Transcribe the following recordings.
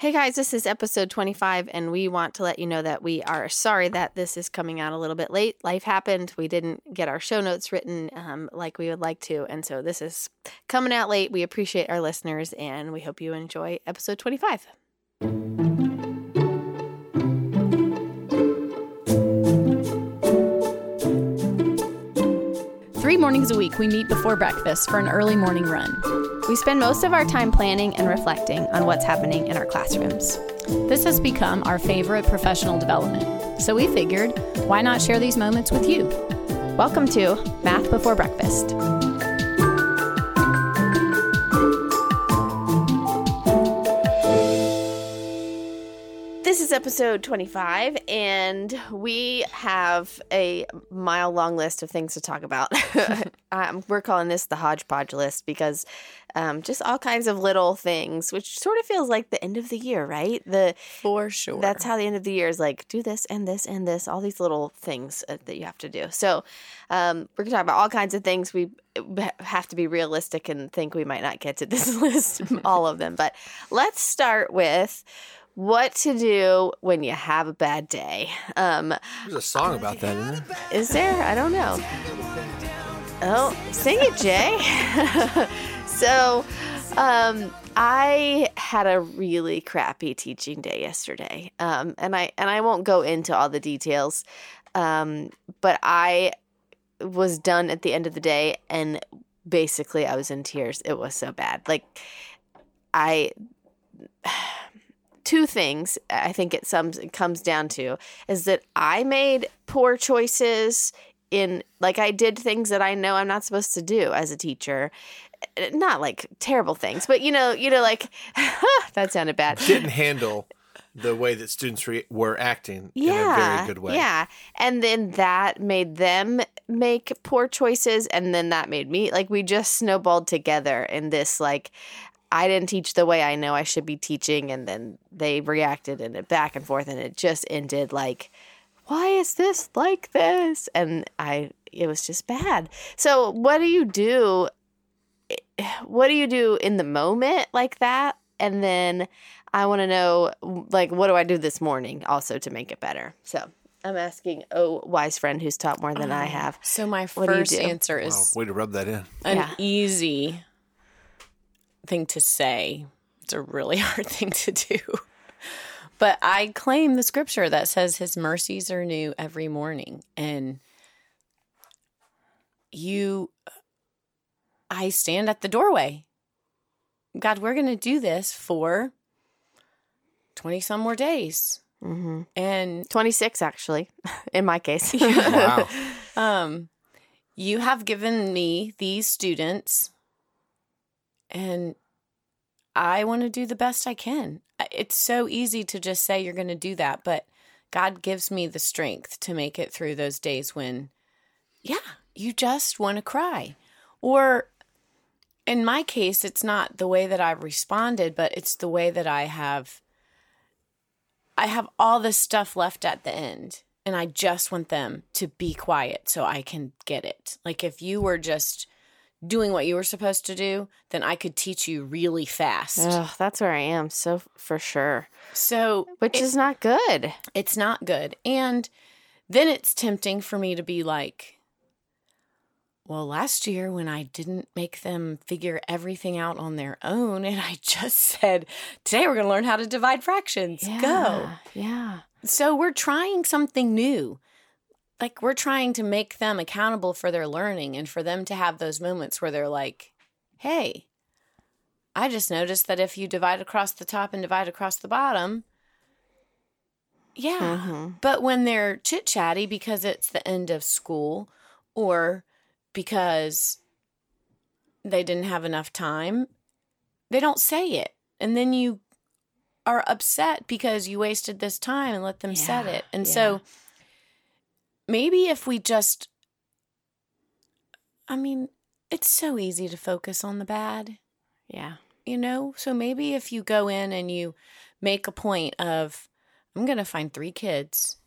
Hey guys, this is episode 25, and we want to let you know that we are sorry that this is coming out a little bit late. Life happened. We didn't get our show notes written um, like we would like to. And so this is coming out late. We appreciate our listeners, and we hope you enjoy episode 25. Mornings a week, we meet before breakfast for an early morning run. We spend most of our time planning and reflecting on what's happening in our classrooms. This has become our favorite professional development. So we figured, why not share these moments with you? Welcome to Math Before Breakfast. Is episode 25, and we have a mile long list of things to talk about. um, we're calling this the hodgepodge list because um, just all kinds of little things, which sort of feels like the end of the year, right? The For sure. that's how the end of the year is like do this and this and this, all these little things uh, that you have to do. So, um, we're gonna talk about all kinds of things. We have to be realistic and think we might not get to this list, all of them. But let's start with what to do when you have a bad day. Um, There's a song about that, isn't there? is there? I don't know. Oh, sing it, Jay. so, um, I had a really crappy teaching day yesterday, um, and I and I won't go into all the details, um, but I was done at the end of the day, and basically I was in tears. It was so bad. Like I. Two things I think it sums it comes down to is that I made poor choices in like I did things that I know I'm not supposed to do as a teacher. Eh, Not like terrible things, but you know, you know, like that sounded bad. Didn't handle the way that students re- were acting in a very good way. yeah, and then that made them make poor choices, and then that made me like we just snowballed together in this like I didn't teach the way I know I should be teaching, and then they reacted and it back and forth, and it just ended like, why is this like this? And I, it was just bad. So, what do you do? What do you do in the moment like that? And then I want to know, like, what do I do this morning also to make it better? So, I'm asking a wise friend who's taught more than I oh, have. So my What do first do? answer Wow, is way to rub that in. an Yeah. easy thing to say. It's a really hard thing to do. But I claim the scripture that says his mercies are new every morning and you I stand at the doorway. God, we're going to do this for 20 some more days. Mm-hmm. And 26, actually, in my case. Wow. um, you have given me these students, and I want to do the best I can. It's so easy to just say you're going to do that, but God gives me the strength to make it through those days when, yeah, you just want to cry. Or in my case, it's not the way that I've responded, but it's the way that I have. I have all this stuff left at the end, and I just want them to be quiet so I can get it. Like if you were just doing what you were supposed to do, then I could teach you really fast. Ugh, that's where I am, so for sure. So, Which it- is not good. it's not good. And then it's tempting for me to be like, well, last year when I didn't make them figure everything out on their own, and I just said, today we're going to learn how to divide fractions. Go. Yeah. So we're trying something new. Like we're trying to make them accountable for their learning and for them to have those moments where they're like, hey, I just noticed that if you divide across the top and divide across the bottom, yeah. Mhm. But when they're chit chatty because it's the end of school or because they didn't have enough time, they don't say it. And then you are upset because you wasted this time and let them set it. And yeah. so maybe if we just, I mean, it's so easy to focus on the bad Yeah. you know? So maybe if you go in and you make a point of, I'm going to find three kids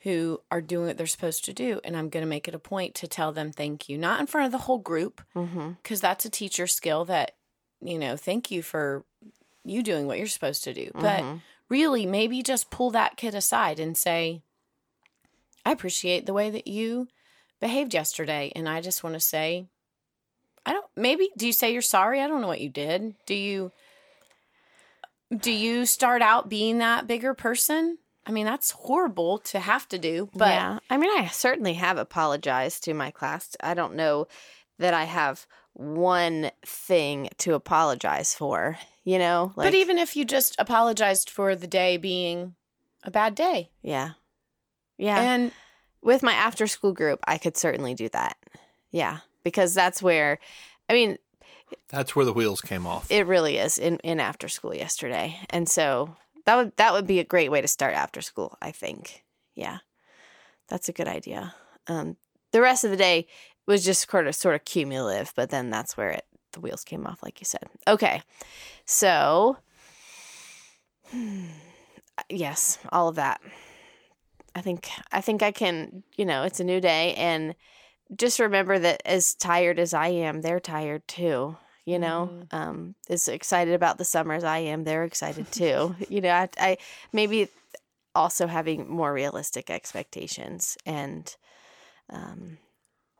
who are doing what they're supposed to do, and I'm going to make it a point to tell them thank you, not in front of the whole group, Mm-hmm. because that's a teacher skill that, you know, thank you for you doing what you're supposed to do. But really, maybe just pull that kid aside and say, I appreciate the way that you behaved yesterday. And I just want to say, I don't, maybe, do you say you're sorry? I don't know what you did. Do you, do you start out being that bigger person? I mean, that's horrible to have to do, but yeah, I mean, I certainly have apologized to my class. I don't know that I have one thing to apologize for. You know, but even if you just apologized for the day being a bad day, yeah, yeah, and with my after school group, I could certainly do that. Yeah, because that's where, I mean, That's where the wheels came off. it really is in in after school yesterday, and so that would that would be a great way to start after school. I think. Yeah, that's a good idea. Um, the rest of the day was just sort of sort of cumulative, but then that's where it the wheels came off, like you said. Okay, so yes, all of that. I think I think I can. You know, it's a new day, and just remember that as tired as I am, they're tired too. You know, um, as excited about the summer as I am, they're excited too. you know, I, I maybe also having more realistic expectations and um,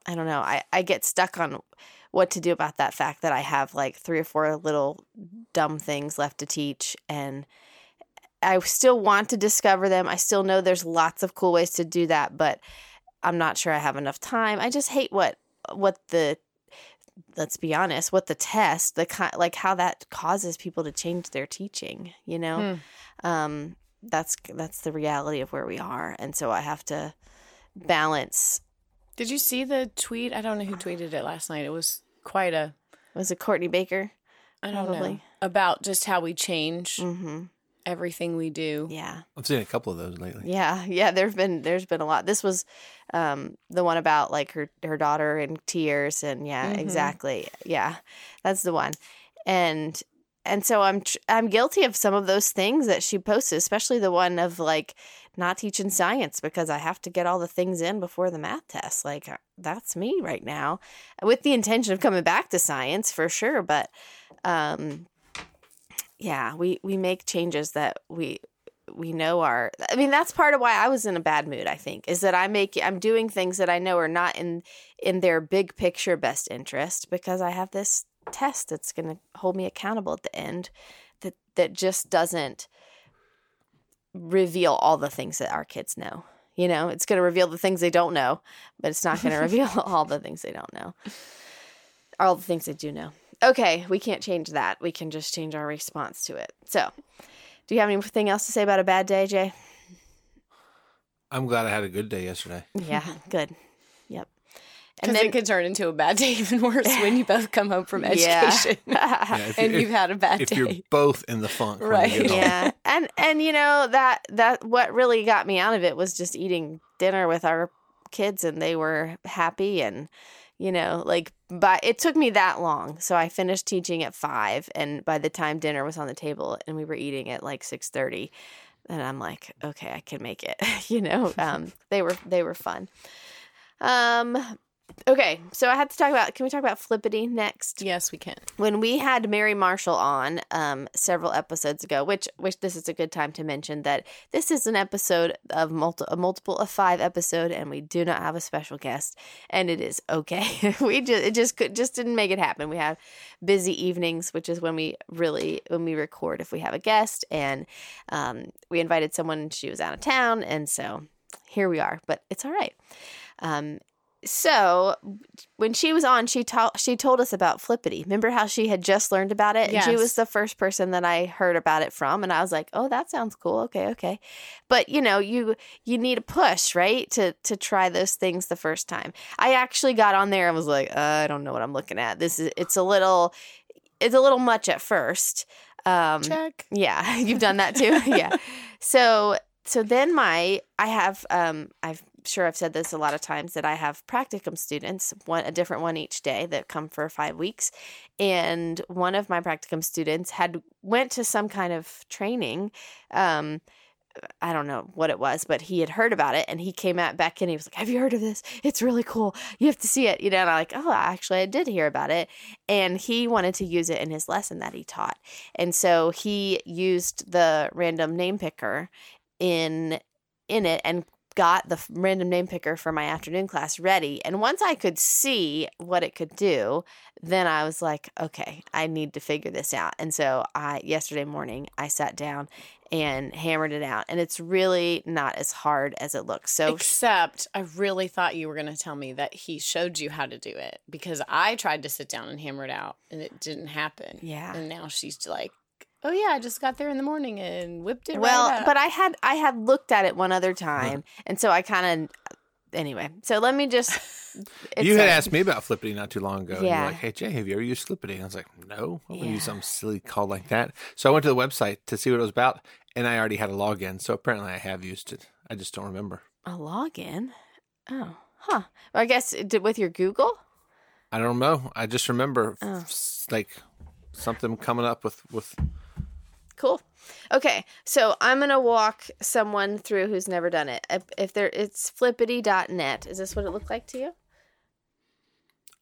I don't know. I, I get stuck on what to do about that fact that I have like three or four little dumb things left to teach and I still want to discover them. I still know there's lots of cool ways to do that, but I'm not sure I have enough time. I just hate what what the let's be honest, what the test, the kind like how that causes people to change their teaching, you know? Um that's that's the reality of where we are. And so I have to balance did you see the tweet? I don't know who tweeted it last night. It was quite a was it Courtney Baker? I don't know about just how we change Mm-hmm. Everything we do. Yeah. I've seen a couple of those lately. Yeah, yeah. There's been there's been a lot. This was um, the one about like her her daughter in tears, and yeah, Mhm. exactly. Yeah, that's the one. And and so I'm tr- I'm guilty of some of those things that she posted, especially the one of like not teaching science because I have to get all the things in before the math test. Like uh, that's me right now, with the intention of coming back to science for sure. But um, yeah, we we make changes that we we know are i mean that's part of why i was in a bad mood i think is that i make i'm doing things that i know are not in in their big picture best interest because i have this test that's going to hold me accountable at the end that that just doesn't reveal all the things that our kids know you know? It's going to reveal the things they don't know but it's not going to reveal all the things they don't know. All the things they do know okay we can't change that we can just change our response to it so do you have anything else to say about a bad day, Jay? I'm glad I had a good day yesterday. Yeah, good. Yep. Because it could turn into a bad day even worse when you both come home from education Yeah, if and you- you've had a bad If day. If you're both in the funk, when you Right. get home. yeah, and and you know that that what really got me out of it was just eating dinner with our kids, and they were happy, and you know, like, but it took me that long. So I finished teaching at five, and by the time dinner was on the table, and we were eating at like six thirty, and I'm like, okay, I can make it. you know, um, they were they were fun. Um, okay, so I had to talk about. Can we talk about Flippity next? yes, we can. when we had Mary Marshall on um, several episodes ago, which which this is a good time to mention that this is an episode of multi- a multiple of five episode, and we do not have a special guest, and it is okay. we just it just could just didn't make it happen. We have busy evenings, which is when we really when we record if we have a guest, and um, we invited someone, she was out of town, and so here we are. But it's all right. Um, so when she was on, she told she told us about Flippity. Remember how she had just learned about it? And she was the first person that I heard about it from, and I was like, "Oh, that sounds cool. Okay, okay." But you know, you you need a push, right, to to try those things the first time. I actually got on there and was like, uh, "I don't know what I'm looking at. This is it's a little it's a little much at first. Um, Check. yeah, you've done that too. yeah. So so then my I have um I've sure I've said this a lot of times that I have practicum students, one a different one each day that come for 5 weeks. And one of my practicum students had went to some kind of training um I don't know what it was, but he had heard about it and he came out back in. He was like, Have you heard of this? It's really cool. You have to see it. You know, and I'm like, Oh, actually, I did hear about it. And he wanted to use it in his lesson that he taught. And so he used the random name picker in in it and got the random name picker for my afternoon class ready. And once I could see what it could do, then I was like, okay, I need to figure this out. And so I yesterday morning I sat down and hammered it out. And it's really not as hard as it looks. So Except I really thought you were going to tell me that he showed you how to do it because I tried to sit down and hammer it out and it didn't happen. Yeah. And now she's like, oh, yeah, I just got there in the morning and whipped it well, right up. but I had I had looked at it one other uh-huh. time. And so I kind of anyway. So let me just it's you had a- asked me about Flippity not too long ago. And Yeah. you're like, hey, Jay, have you ever used Flippity? And I was like, no, I wouldn't use Yeah. something silly call like that. So I went to the website to see what it was about, and I already had a login. So apparently I have used it. I just don't remember. a login. Oh, huh. Well, I guess it did with your Google. I don't know. I just remember Oh. s- like something coming up with with Cool. Okay, so I'm gonna walk someone through who's never done it. If, if there, it's flippity.net. Is this what it looked like to you?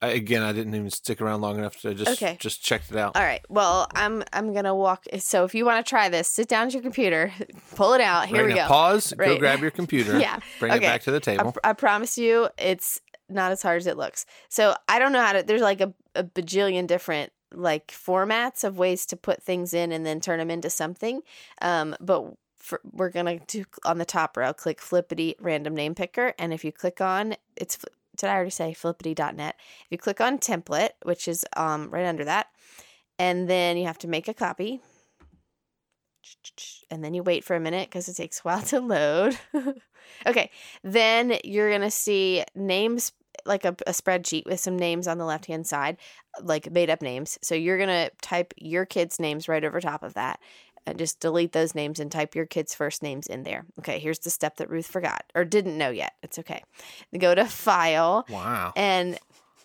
I, again. I didn't even stick around long enough to just Okay. just checked it out. All right. Well, I'm I'm gonna walk. So if you want to try this, sit down at your computer, pull it out. Here right we now, go. pause. Go grab your computer. Yeah. Bring it back to the I, table. pr- I promise you, it's not as hard as it looks. So I don't know how to. There's like a, a bajillion different like formats of ways to put things in and then turn them into something. Um, but for, we're gonna do on the top row. Click Flippity Random Name Picker, and if you click on it's. Did I already say flippity.net? If you click on template, which is um right under that, and then you have to make a copy. And then you wait for a minute because it takes a while to load. okay, then you're gonna see names like a, a spreadsheet with some names on the left hand side, like made up names. So you're gonna type your kids' names right over top of that. Uh, just delete those names and type your kids' first names in there. Okay, here's the step that Ruth forgot or didn't know yet. It's okay. Go to File wow. and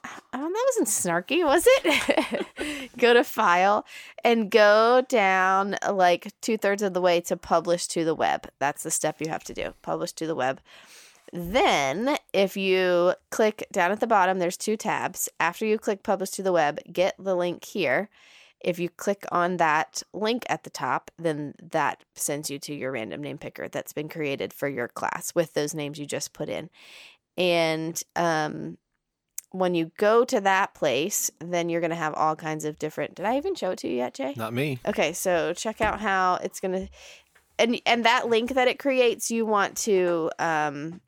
oh, that wasn't snarky, was it? go to File and go down like two thirds of the way to Publish to the web. That's the step you have to do. Publish to the web. Then, if you click down at the bottom, there's two tabs. After you click Publish to the web, get the link here. If you click on that link at the top, then that sends you to your random name picker that's been created for your class with those names you just put in. And um, when you go to that place, then you're going to have all kinds of different. Did I even show it to you yet, Jay? Not me. Okay, so check out how it's gonna, and and that link that it creates, you want to, um,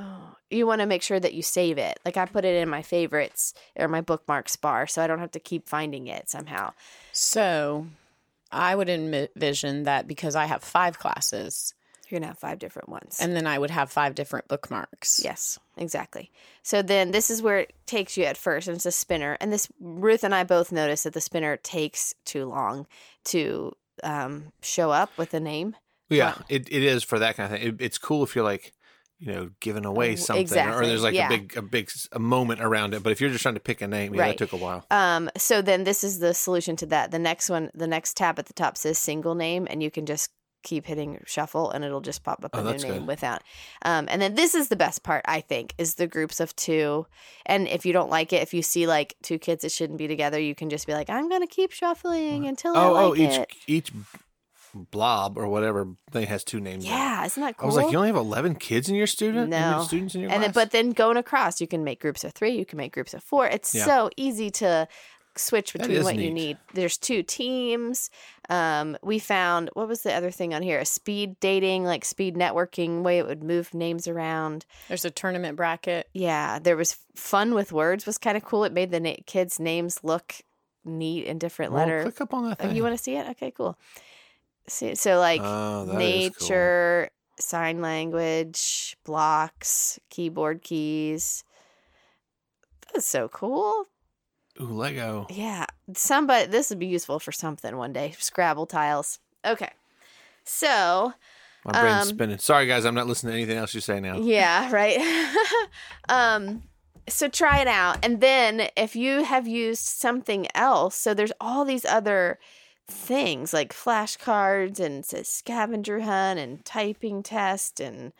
oh, you want to make sure that you save it. Like I put it in my favorites or my bookmarks bar, so I don't have to keep finding it somehow. so I would envision that because I have five classes You're gonna have five different ones. and then I would have five different bookmarks. Yes, exactly. So then this is where it takes you at first, and it's a spinner. And this Ruth and I both noticed that the spinner takes too long to um, show up with a name. Yeah, it, it is for that kind of thing. It, it's cool if you're like, you know, giving away Oh, something, or there's like yeah. a big a big a moment around it. But if you're just trying to pick a name, yeah, Right. that took a while. Um, so then this is the solution to that. The next one, the next tab at the top says single name, and you can just keep hitting shuffle and it'll just pop up Oh, a new name good. without. Um, and then this is the best part, I think, is the groups of two. And if you don't like it, if you see like two kids that shouldn't be together, you can just be like, I'm gonna keep shuffling until I Oh, like oh, each it. each blob or whatever thing has two names. in. Yeah, isn't that cool? I was like, you only have eleven kids in your student, in your No. students in your and then, class. but then going across, you can make groups of three, you can make groups of four. It's Yeah. so easy to switch between is what you need. There's two teams. Um, we found what was the other thing on here? A speed dating, like speed networking way it would move names around. There's a tournament bracket. Yeah, there was fun with words was kind of cool. It made the na- kids' names look neat in different Well, letter. click up on that Oh, thing. you want to see it? Okay, cool. See, so like Oh, is cool. nature, sign language, blocks, keyboard keys. That's so cool. Ooh, Lego. Yeah. Somebody this would be useful for something one day. Scrabble tiles. Okay. So, My brain's Um, spinning. Sorry, guys, I'm not listening to anything else you say now. yeah, right. um so try it out. And then if you have used something else, so there's all these other things like flashcards and s- scavenger hunt and typing test and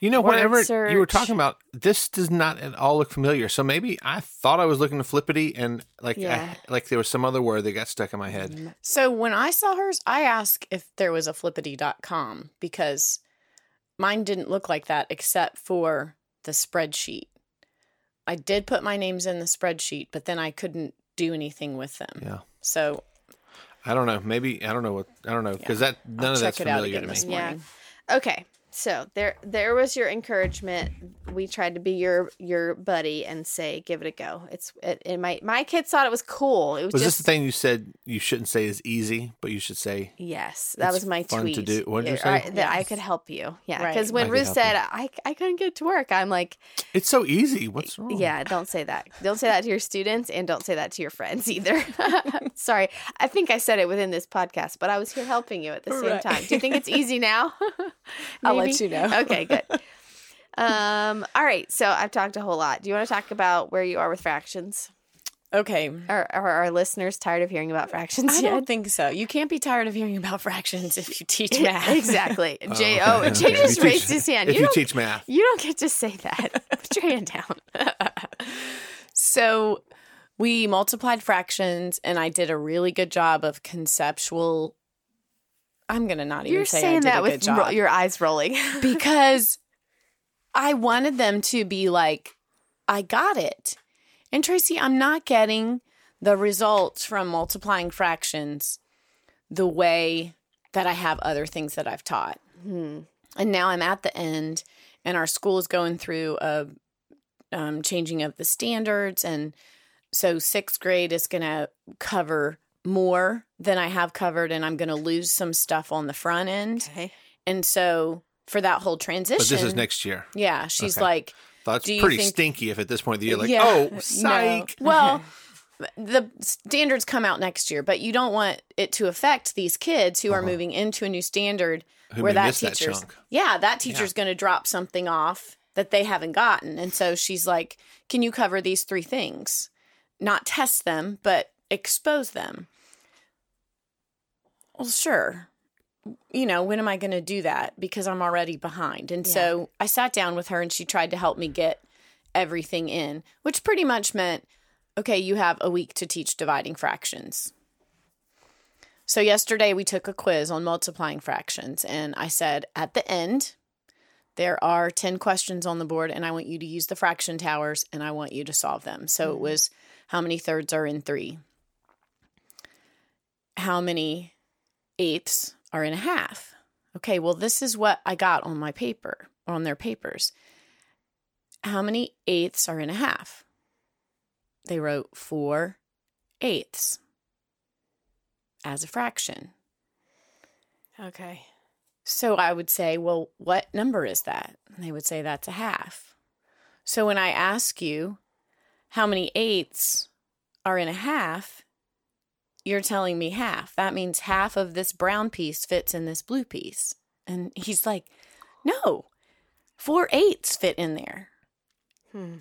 You know, whatever whenever you were talking about this, does not at all look familiar. So maybe I thought I was looking at flippity, and like, Yeah. I, like there was some other word that got stuck in my head. Mm. So when I saw hers, I asked if there was a flippity.com because mine didn't look like that except for the spreadsheet. I did put my names in the spreadsheet, but then I couldn't do anything with them. Yeah, So I don't know. Maybe I don't know what I don't know because that none I'll of that's check it out familiar again to me. this Yeah. Okay. So there there was your encouragement. We tried to be your your buddy and say give it a go. It's it, it my my kids thought it was cool. It was, Was just this the thing you said you shouldn't say is easy, but you should say Yes, that was my fun to tweet. do- what'd you say? I- that I could help you. Yeah, because I when Ruth help said I I couldn't get to work, I'm like, it's so easy. What's wrong? yeah, don't say that. Don't say that to your students, and don't say that to your friends either. Sorry, I think I said it within this podcast, but I was here helping you at the same Right. time. Do you think it's easy now? I'll oh, let Maybe? you know. Okay, good. Um, all right, so I've talked a whole lot. Do you want to talk about where you are with fractions? Okay. Are, are our listeners tired of hearing about fractions I yet? don't think so. You can't be tired of hearing about fractions if you teach math. exactly. Jay, okay. oh, Okay. Jay just you raised teach- his hand. If You you, teach math, you don't get to say that. Put your hand down. So we multiplied fractions, and I did a really good job of conceptual. I'm gonna not even You're say I saying did that a with good job ro- your eyes rolling. because I wanted them to be like, I got it. And Tracy, I'm not getting the results from multiplying fractions the way that I have other things that I've taught. Hmm. And now I'm at the end, and our school is going through a um, changing of the standards. And so sixth grade is going to cover more than I have covered, and I'm going to lose some stuff on the front end. Okay. And so for that whole transition, but this is next year. Yeah, she's Okay. like, That's pretty think- stinky if at this point of the year, like, Yeah, oh, no. Well, the standards come out next year, but you don't want it to affect these kids who are moving into a new standard Uh-huh. Who where that miss that chunk. yeah, that teacher's going to drop something off that they haven't gotten, and so she's like, "Can you cover these three things? Not test them, but expose them." Well, sure. You know, when am I going to do that? Because I'm already behind. And so I sat down with her and she tried to help me get everything in, which pretty much meant okay, you have a week to teach dividing fractions. So yesterday we took a quiz on multiplying fractions, and I said at the end, there are 10 questions on the board, and I want you to use the fraction towers and I want you to solve them. So it mm-hmm. was how many thirds are in three? How many eighths are in a half? Okay, well, this is what I got on my paper, on their papers. How many eighths are in a half? They wrote four eighths as a fraction. Okay. So I would say, well, what number is that? And they would say that's a half. So when I ask you how many eighths are in a half, you're telling me half. That means half of this brown piece fits in this blue piece. And he's like, no, four eighths fit in there. Hmm.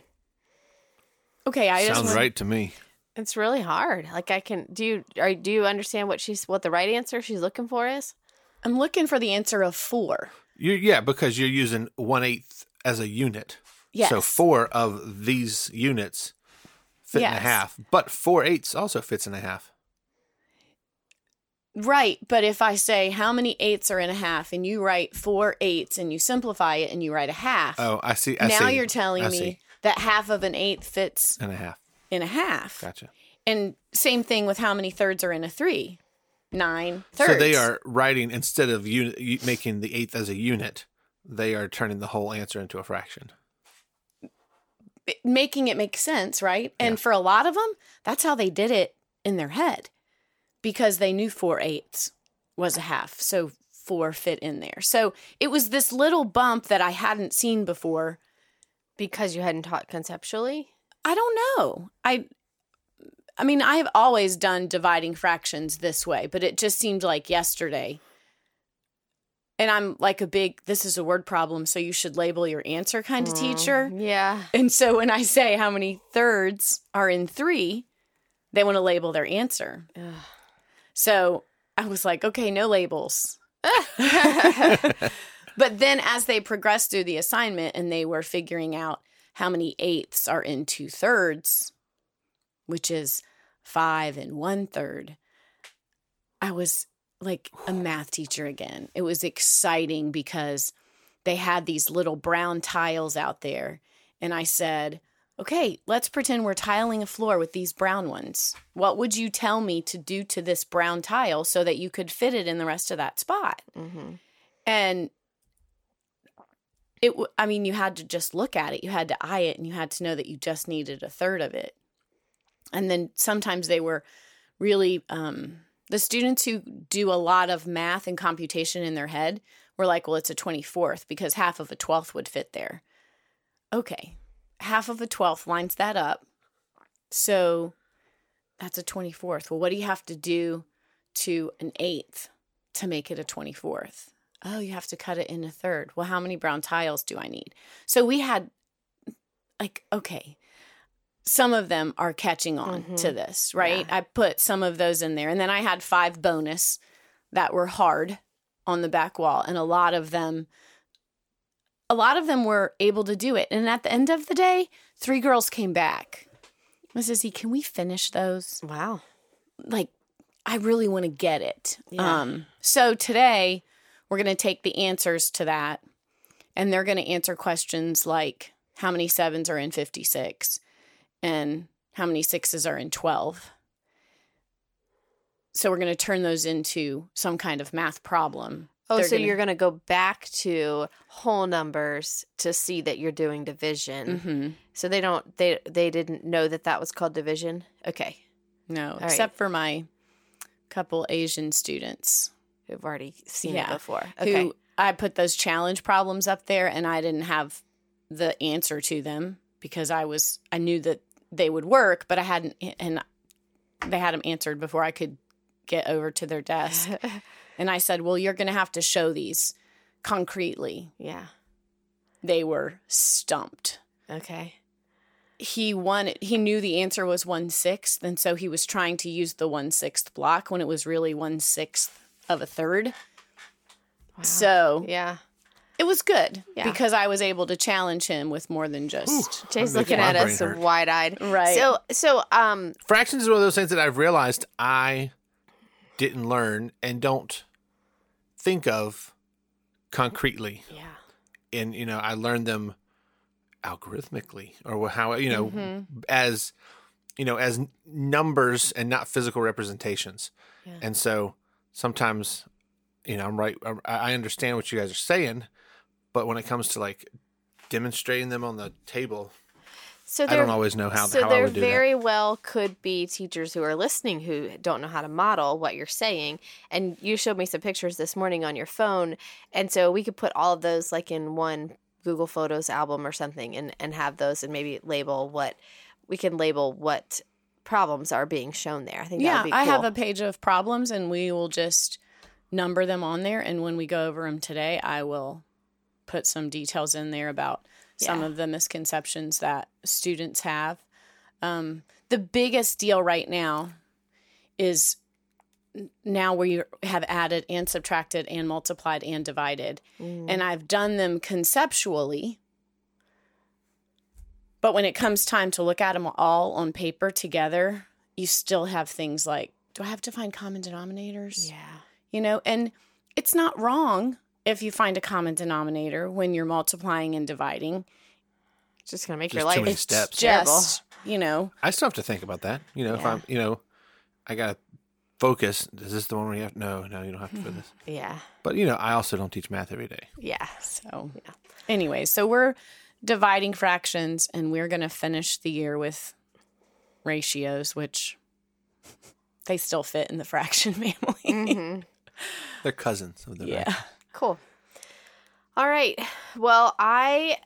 Okay, I just Sounds want- right to me. It's really hard. Like I can do you are do you understand what she's what the right answer she's looking for is? I'm looking for the answer of four. You yeah, because you're using one eighth as a unit. Yes. So four of these units fit in a half, but four eighths also fits in a half. Right, but if I say how many eights are in a half and you write four eights and you simplify it and you write a half, Oh, I see. I now see. you're telling I me see. that half of an eighth fits and a half. in a half. Gotcha. And same thing with how many thirds are in a three. Nine thirds. So they are writing instead of unit, u- making the eighth as a unit, they are turning the whole answer into a fraction. making it make sense, right? And for a lot of them, that's how they did it in their head because they knew four eighths was a half. So four fit in there. So it was this little bump that I hadn't seen before. Because you hadn't taught conceptually? I don't know. I I mean, I've always done dividing fractions this way, but it just seemed like yesterday. And I'm like a big this is a word problem, so you should label your answer kind of mm, teacher. Yeah. And so when I say how many thirds are in three, they want to label their answer. Ugh. So I was like, okay, no labels. but then as they progressed through the assignment and they were figuring out how many eighths are in two thirds, which is five and one third, I was like a math teacher again. It was exciting because they had these little brown tiles out there. And I said, okay, let's pretend we're tiling a floor with these brown ones. What would you tell me to do to this brown tile so that you could fit it in the rest of that spot? Mm-hmm. And it, w- I mean, you had to just look at it, you had to eye it, and you had to know that you just needed a third of it. And then sometimes they were really, um, the students who do a lot of math and computation in their head were like, well, it's a 24th because half of a 12th would fit there. Okay, half of a 12th lines that up. So that's a 24th. Well, what do you have to do to an eighth to make it a 24th? Oh, you have to cut it in a third. Well, how many brown tiles do I need? So we had, like, okay, some of them are catching on Mhm. to this, right? Yeah. I put some of those in there. And then I had five bonus that were hard on the back wall. And a lot of them, a lot of them were able to do it. And at the end of the day, three girls came back. Mrs. E, can we finish those? Wow. like I really want to get it. Yeah. Um so today we're going to take the answers to that and they're going to answer questions like how many sevens are in 56 and how many sixes are in 12. So we're going to turn those into some kind of math problem. Oh, so gonna- you're going to go back to whole numbers to see that you're doing division. Mhm. So they don't they they didn't know that that was called division. Okay, No, right. except for my couple Asian students. who've already seen Yeah. it before. Okay, who I put those challenge problems up there and I didn't have the answer to them because I was I knew that they would work, but I hadn't and they had them answered before I could get over to their desk. and I said, "Well, you're going to have to show these concretely." yeah. They were stumped. Okay. He wanted he knew the answer was one sixth, and so he was trying to use the one sixth block when it was really one sixth of a third. So Yeah. It was good Yeah. because I was able to challenge him with more than just Jay's That makes looking at us wide eyed. Right. So so um Fractions is one of those things that I've realized I didn't learn and don't think of concretely. yeah. And you know, I learned them algorithmically or how you know Mm-hmm. as you know as numbers and not physical representations. Yeah. And so sometimes you know, I'm right I I understand what you guys are saying, but when it comes to like demonstrating them on the table, So I there don't always know how, so how I there would do that. very well could be teachers who are listening who don't know how to model what you're saying and you showed me some pictures this morning on your phone and so we could put all of those like in one google photos album or something and, and have those and maybe label what we can label what problems are being shown there i think yeah. would be I have a page of problems, and we will just number them on there. And when we go over them today, I will put some details in there about some Yeah. of the misconceptions that students have. Um, the biggest deal right now is now we have added and subtracted and multiplied and divided. Mm. and I've done them conceptually. But when it comes time to look at them all on paper together, you still have things like, do I have to find common denominators? yeah You know, and it's not wrong if you find a common denominator when you're multiplying and dividing. it's just gonna make Just your too life many steps. terrible. Just, you know, I still have to think about that. You know, if Yeah. I'm, you know, I gotta focus. Is this the one where you have? No, no, you don't have to for this. yeah But you know, I also don't teach math every day. yeah so anyway, so we're dividing fractions and we're going to finish the year with ratios, which they still fit in the fraction family. hmm They're cousins of the math. yeah. Cool. All right. Well, I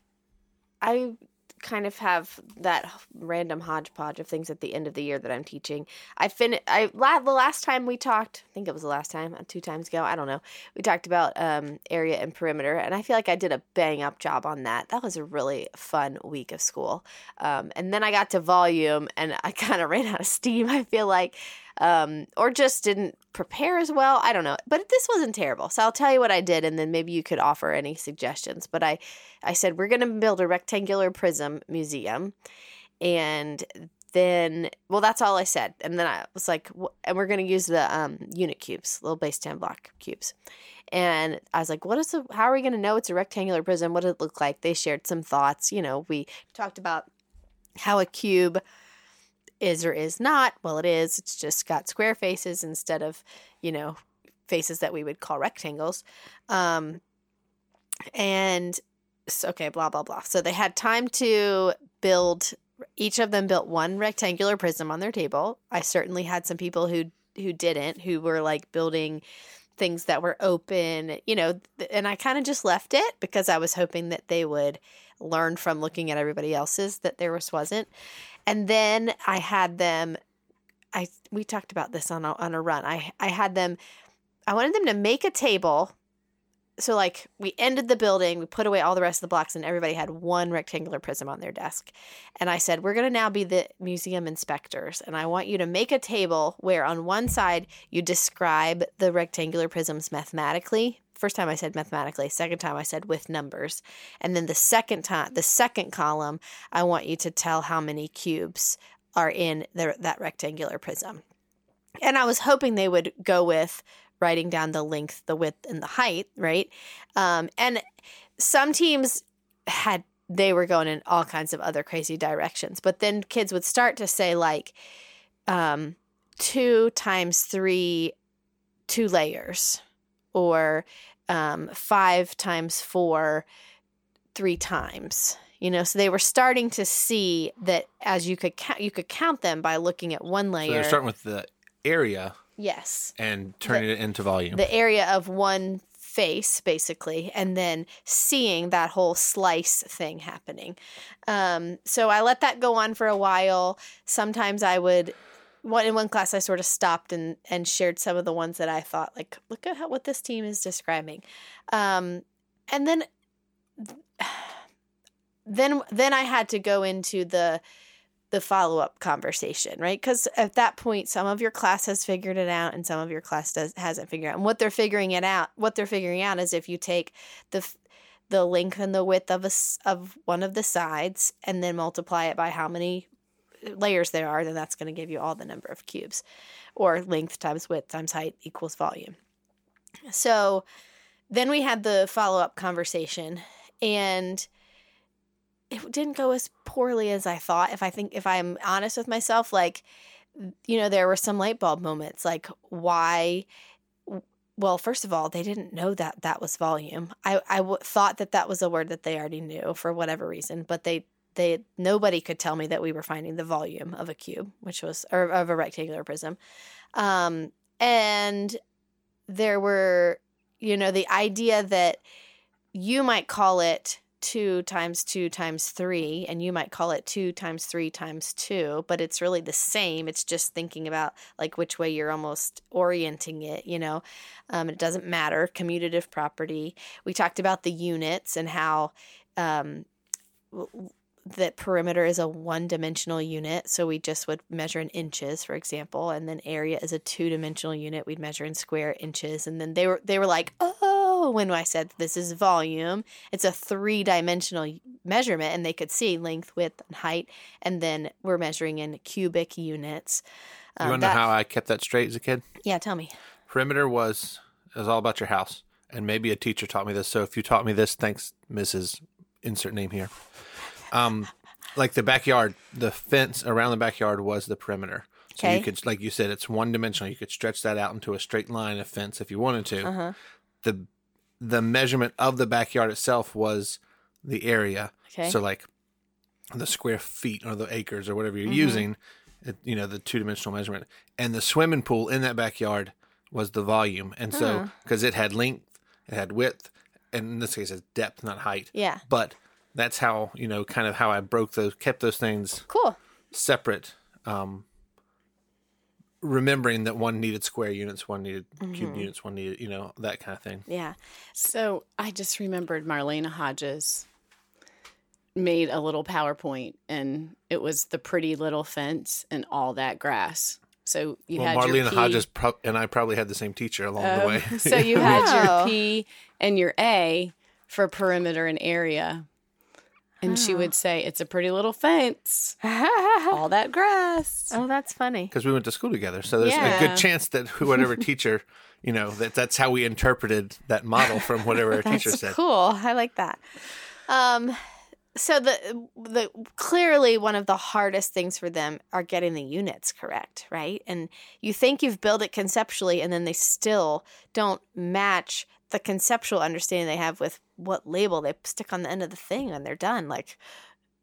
I kind of have that random hodgepodge of things at the end of the year that I'm teaching. I fin I la- the last time we talked, I think it was the last time, two times ago, I don't know. We talked about um area and perimeter and I feel like I did a bang up job on that. That was a really fun week of school. Um and then I got to volume and I kind of ran out of steam. I feel like um, or just didn't prepare as well. I don't know, but this wasn't terrible. So I'll tell you what I did, and then maybe you could offer any suggestions. But I, I said we're going to build a rectangular prism museum, and then well that's all i said. And then i was like and we're going to use the um, unit cubes little base 10 block cubes. And i was like what is the how are we going to know it's a rectangular prism? What does it look like? They shared some thoughts. You know we talked about how a cube is or is not well it is it's just got square faces instead of you know faces that we would call rectangles um and so, okay blah blah blah so they had time to build each of them built one rectangular prism on their table. I certainly had some people who who didn't, who were like building things that were open, you know, and I kind of just left it because I was hoping that they would learn from looking at everybody else's that theirs wasn't. And then I had them I we talked about this on a, on a run. I I had them I wanted them to make a table so like we ended the building, we put away all the rest of the blocks, and everybody had one rectangular prism on their desk. And I said, We're gonna now be the museum inspectors, and I want you to make a table where on one side you describe the rectangular prisms mathematically. First time I said mathematically, second time I said with numbers. And then the second time the second column, I want you to tell how many cubes are in the, that rectangular prism. And I was hoping they would go with writing down the length, the width, and the height, right? Um, and some teams had they were going in all kinds of other crazy directions, but then kids would start to say like um, two times three, two layers, or um, five times four, three times you know? So they were starting to see that as you could count you could count them by looking at one layer So they're starting with the area yes. and turning it into volume. the area of one face basically and then seeing that whole slice thing happening. Um, so i let that go on for a while. Sometimes i would one in one class i sort of stopped and and shared some of the ones that i thought like look at how, what this team is describing um, and then then then i had to go into the the follow up conversation, right? Because at that point, some of your class has figured it out, and some of your class does hasn't figured out. And what they're figuring it out, what they're figuring out is if you take the the length and the width of a of one of the sides, and then multiply it by how many layers there are, then that's going to give you all the number of cubes, or length times width times height equals volume. So then we had the follow up conversation, and it didn't go as poorly as I thought. If I think, if I'm honest with myself, like, you know, there were some light bulb moments. Like, why? Well, first of all, they didn't know that that was volume. I, I w- thought that that was a word that they already knew for whatever reason, but they, they, nobody could tell me that we were finding the volume of a cube, which was, or of a rectangular prism. Um, and there were, you know, the idea that you might call it two times two times three, and you might call it two times three times two, but it's really the same. It's just thinking about like which way you're almost orienting it, you know. Um, it doesn't matter. Commutative property. We talked about the units and how um, that perimeter is a one dimensional unit. So we just would measure in inches, for example, and then area is a two dimensional unit. We'd measure in square inches. And then they were they were like, oh, when I said this is volume, it's a three dimensional measurement, and they could see length, width, and height. And then we're measuring in cubic units. you Um, want to know how I kept that straight as a kid? Yeah, tell me. Perimeter was is all about your house, and maybe a teacher taught me this. So if you taught me this, thanks, Mrs. Insert name here. Um, like the backyard, the fence around the backyard was the perimeter. So Okay. you could, like you said, it's one dimensional. You could stretch that out into a straight line of fence if you wanted to. Uh-huh. The the measurement of the backyard itself was the area. Okay. So like the square feet or the acres or whatever you're Mhm. using, it, you know, the two dimensional measurement. And the swimming pool in that backyard was the volume. And so, because it had length, it had width, and in this case, it's depth, not height. Yeah. But that's how, you know, kind of how I broke those, kept those things Cool. separate. Um, remembering that one needed square units, one needed Mm-hmm. cube units, one needed, you know, that kind of thing. Yeah. So I just remembered Marlena Hodges made a little PowerPoint and it was the pretty little fence and all that grass. So you well, had your Marlena P. Hodges pro- and I probably had the same teacher along the Um, way. so you had Wow. your P and your A for perimeter and area. And she Oh. would say, It's a pretty little fence. All that grass. oh, that's funny. because we went to school together. So there's a good chance that whatever teacher, you know, that that's how we interpreted that model from whatever our teacher said. cool. I like that. Um, so the the clearly one of the hardest things for them are getting the units correct, right? And you think you've built it conceptually, and then they still don't match the conceptual understanding they have with what label they stick on the end of the thing and they're done. Like,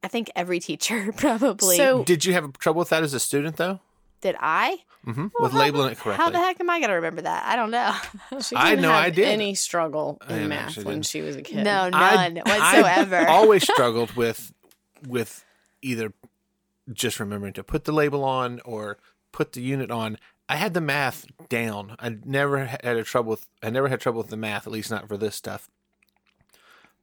I think every teacher probably So- Did you have trouble with that as a student though? did. I hmm Well, with labeling the- it correctly. How the heck am I gonna remember that? I don't know. She I didn't know I have did. any struggle in am math actually when she was a kid. no, I- none I whatsoever. always struggled with with either just remembering to put the label on or put the unit on. I had the math down. I never had a trouble with. I never had trouble with the math, at least not for this stuff.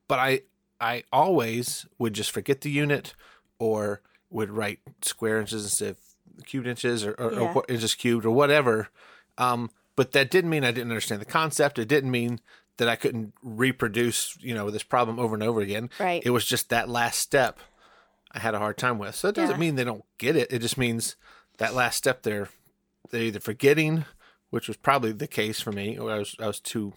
But I, I always would just forget the unit, or would write square inches instead of cubed inches, or, or, Yeah. or inches cubed, or whatever. Um, but that didn't mean I didn't understand the concept. It didn't mean that I couldn't reproduce, you know, this problem over and over again. Right. It was just that last step I had a hard time with. So it doesn't Yeah. mean they don't get it. It just means that last step they're they're either forgetting, which was probably the case for me, or I was I was too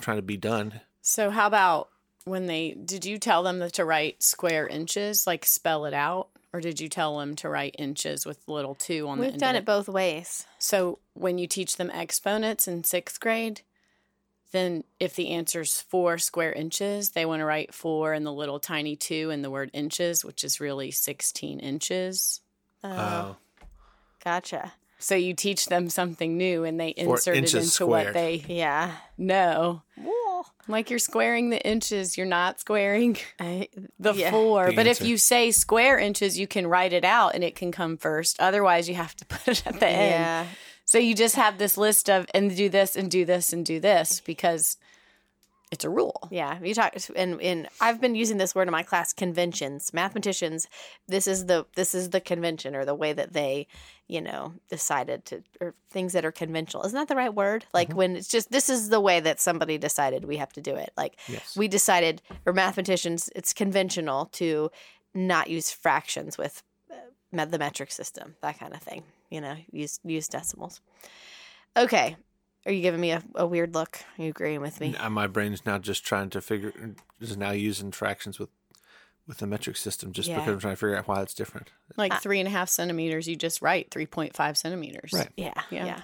trying to be done. So how about when they did you tell them to write square inches, like spell it out, or did you tell them to write inches with the little two on the We've done of it both ways. So when you teach them exponents in sixth grade, then if the answer's four square inches, they want to write four and the little tiny two and the word inches, which is really 16 inches. Oh, Oh. gotcha. So you teach them something new and they Four insert it into inches what they Yeah. know. Like you're squaring the inches, you're not squaring I, the Yeah. four. The but if you say square inches, you can write it out and it can come first. Otherwise, you have to put it at the end. yeah. So you just have this list of and do this and do this and do this because it's a rule. Yeah, you talk, and and I've been using this word in my class. Conventions, mathematicians. This is the this is the convention or the way that they, you know, decided to or things that are conventional. Isn't that the right word? Like when it's just this is the way that somebody decided we have to do it. Like Yes. we decided, or mathematicians, it's conventional to not use fractions with uh, the metric system, that kind of thing. You know, use use decimals. Okay. Are you giving me a, a weird look? Are you agreeing with me? Now my brain's now just trying to figure is now using fractions with with the metric system just Yeah. because I'm trying to figure out why it's different. Like three and a half centimeters, you just write 3.5 centimeters. Right. Yeah, Yeah. yeah.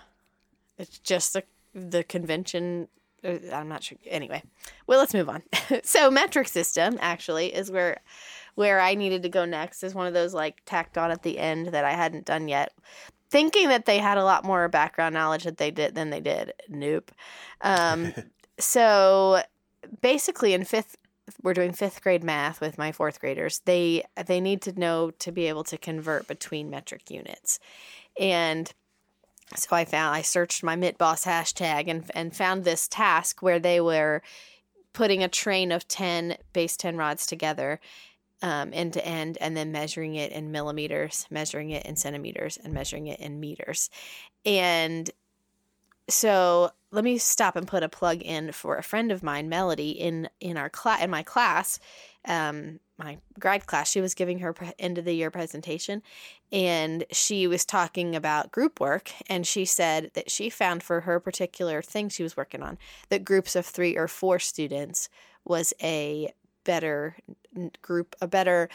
It's just the the convention. uh, I'm not sure. Anyway, well, let's move on. so, metric system actually is where where I needed to go next. Is one of those like tacked on at the end that I hadn't done yet, thinking that they had a lot more background knowledge that they did than they did. Nope. Um, so basically, in fifth. We're doing fifth grade math with my fourth graders. They they need to know to be able to convert between metric units, and so I found I searched my MTBoS hashtag and and found this task where they were putting a train of ten base ten rods together, um, end to end, and then measuring it in millimeters, measuring it in centimeters, and measuring it in meters. And so let me stop and put a plug in for a friend of mine, Melody, in in our class in my class, um, my grad class. She was giving her pre- end of the year presentation, and she was talking about group work. And she said that she found for her particular thing she was working on that groups of three or four students was a better group, a better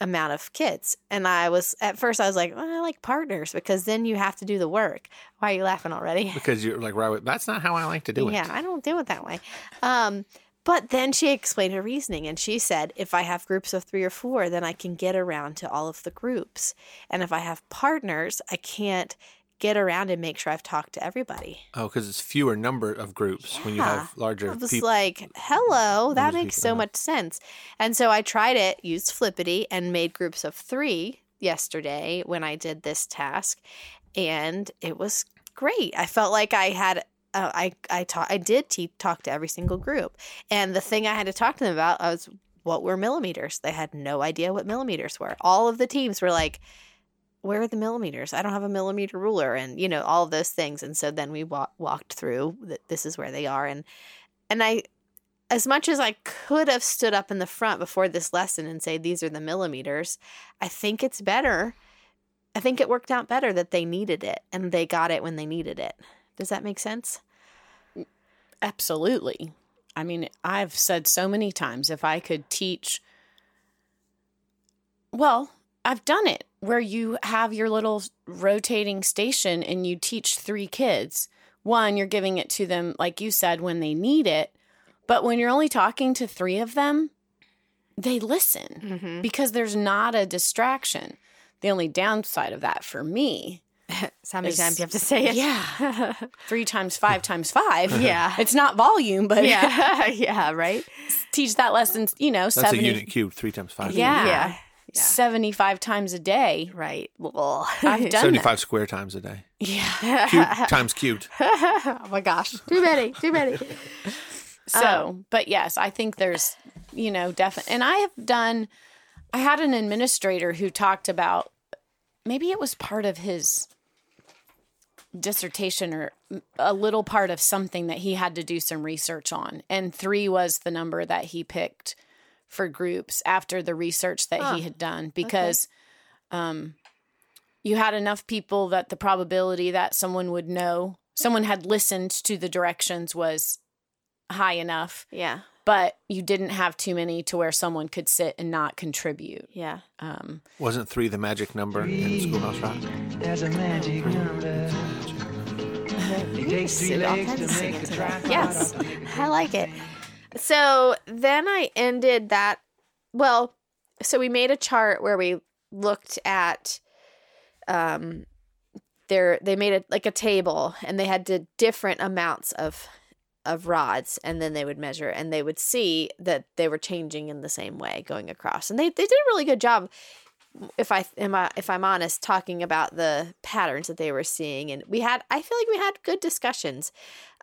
amount of kids. And I was at first I was like, well, I like partners because then you have to do the work. Why are you laughing already? Because you're like, right, that's not how I like to do it. Yeah, I don't do it that way. Um, but then she explained her reasoning and she said, if I have groups of three or four, then I can get around to all of the groups. And if I have partners, I can't get around and make sure I've talked to everybody. Oh, because it's fewer number of groups when you have larger groups. I was people. like, hello, that makes so much sense. And so I tried it, used Flippity, and made groups of three yesterday when I did this task. And it was great. I felt like I had. Uh, I I taught I did te- talk to every single group, and the thing I had to talk to them about was what were millimeters. They had no idea what millimeters were. All of the teams were like, where are the millimeters? I don't have a millimeter ruler, and you know all of those things. And so then we wa- walked through that this is where they are, and and I, as much as I could have stood up in the front before this lesson and say these are the millimeters, I think it's better. I think it worked out better that they needed it and they got it when they needed it. Does that make sense? Mm, absolutely. I mean, I've said so many times if I could teach, well, I've done it where you have your little rotating station and you teach three kids. One, you're giving it to them, like you said, when they need it. But when you're only talking to three of them, they listen Mm-hmm. because there's not a distraction. The only downside of that for me, So how many Is- times you have to say it? yeah, three times five times five. Yeah. It's not volume, but yeah, yeah, right. teach that lesson, you know, That's 70, a unit cubed, three times five. Yeah. yeah, 75 times a day. right. Well, I've done Seventy-five square times a day. Yeah. Cubed times cubed. oh my gosh, too many, too many. So, um, but yes, I think there's, you know, definitely. And I have done, I had an administrator who talked about maybe it was part of his dissertation or a little part of something that he had to do some research on. And three was the number that he picked for groups after the research that Huh. he had done because um, you had enough people that the probability that someone would know, someone had listened to the directions was high enough, Yeah, but you didn't have too many to where someone could sit and not contribute. yeah. Um, Wasn't three the magic number in Schoolhouse Rock? There's a magic number. It takes three legs to make it a today. tripod. Yes, I like it. So then I ended that. Well, so we made a chart where we looked at, um, their they made it like a table, and they had different amounts of of rods, and then they would measure, and they would see that they were changing in the same way going across, and they they did a really good job. If I am I, if I'm honest, talking about the patterns that they were seeing, and we had, I feel like we had good discussions.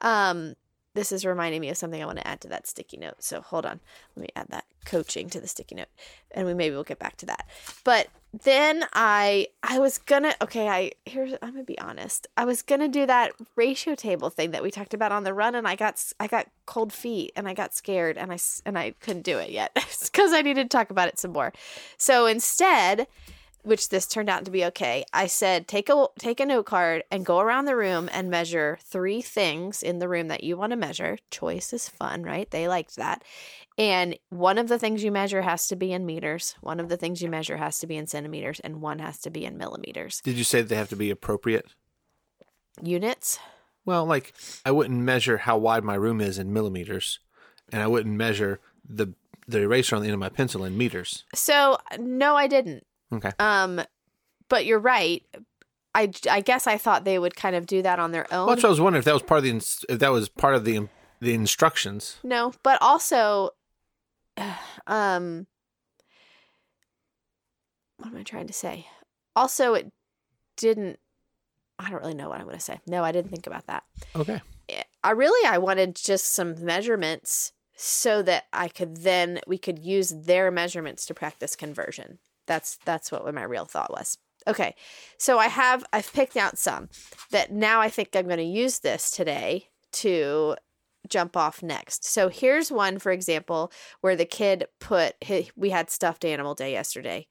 Um, this is reminding me of something I want to add to that sticky note. So hold on, let me add that coaching to the sticky note, and we maybe we'll get back to that. But then I I was gonna okay I here's I'm gonna be honest I was gonna do that ratio table thing that we talked about on the run and I got I got cold feet and I got scared and I and I couldn't do it yet because I needed to talk about it some more. So instead, which this turned out to be okay. I said take a take a note card and go around the room and measure three things in the room that you want to measure. Choice is fun, right? They liked that. And one of the things you measure has to be in meters, one of the things you measure has to be in centimeters, and one has to be in millimeters. Did you say they have to be appropriate? Units? Well, like I wouldn't measure how wide my room is in millimeters, and I wouldn't measure the the eraser on the end of my pencil in meters. So no, I didn't. Okay. Um, but you're right. I, I guess I thought they would kind of do that on their own. Well, that's what I was wondering if that was part of the ins- if that was part of the the instructions. No, but also, um, what am I trying to say? Also, it didn't. I don't really know what I'm going to say. No, I didn't think about that. Okay. I really I wanted just some measurements so that I could then we could use their measurements to practice conversion. That's that's what my real thought was. Okay. So I have I've picked out some that now I think I'm going to use this today to jump off next. So here's one for example where the kid put we had stuffed animal day yesterday.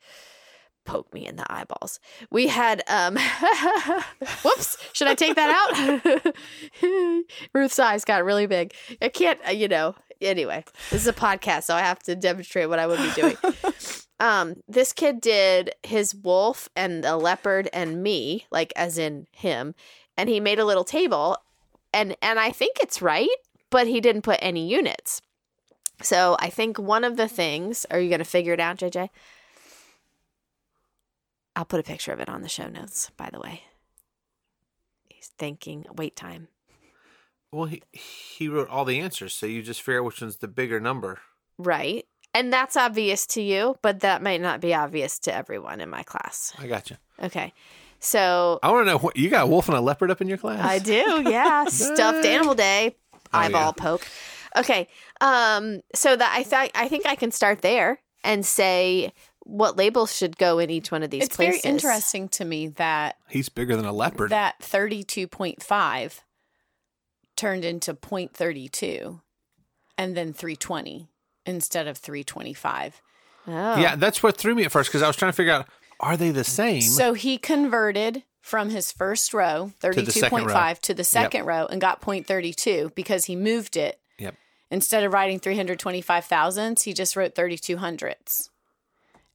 Poke me in the eyeballs. We had um whoops, should I take that out? Ruth's eyes got really big. I can't, uh, you know. Anyway, this is a podcast, so I have to demonstrate what I would be doing. um, this kid did his wolf and the leopard and me, like as in him, and he made a little table, and and I think it's right, but he didn't put any units. So I think one of the things. Are you going to figure it out, JJ? I'll put a picture of it on the show notes. By the way, he's thinking. Wait time. Well, he he wrote all the answers, so you just figure out which one's the bigger number. Right. And that's obvious to you, but that might not be obvious to everyone in my class. I got you. Okay. So I want to know what you got a wolf and a leopard up in your class. I do, yeah. Stuffed animal day, Oh, eyeball yeah. poke. Okay. Um so that I thought I think I can start there and say what labels should go in each one of these it's places. very interesting to me that He's bigger than a leopard. that 32.5 turned into 0.32 and then 320 instead of 325. Oh. Yeah, that's what threw me at first because I was trying to figure out are they the same? So he converted from his first row, the second row. 32.5, to the second row and got 0.32 because he moved it. Yep. Instead of writing 325 thousandths, he just wrote 32 hundredths.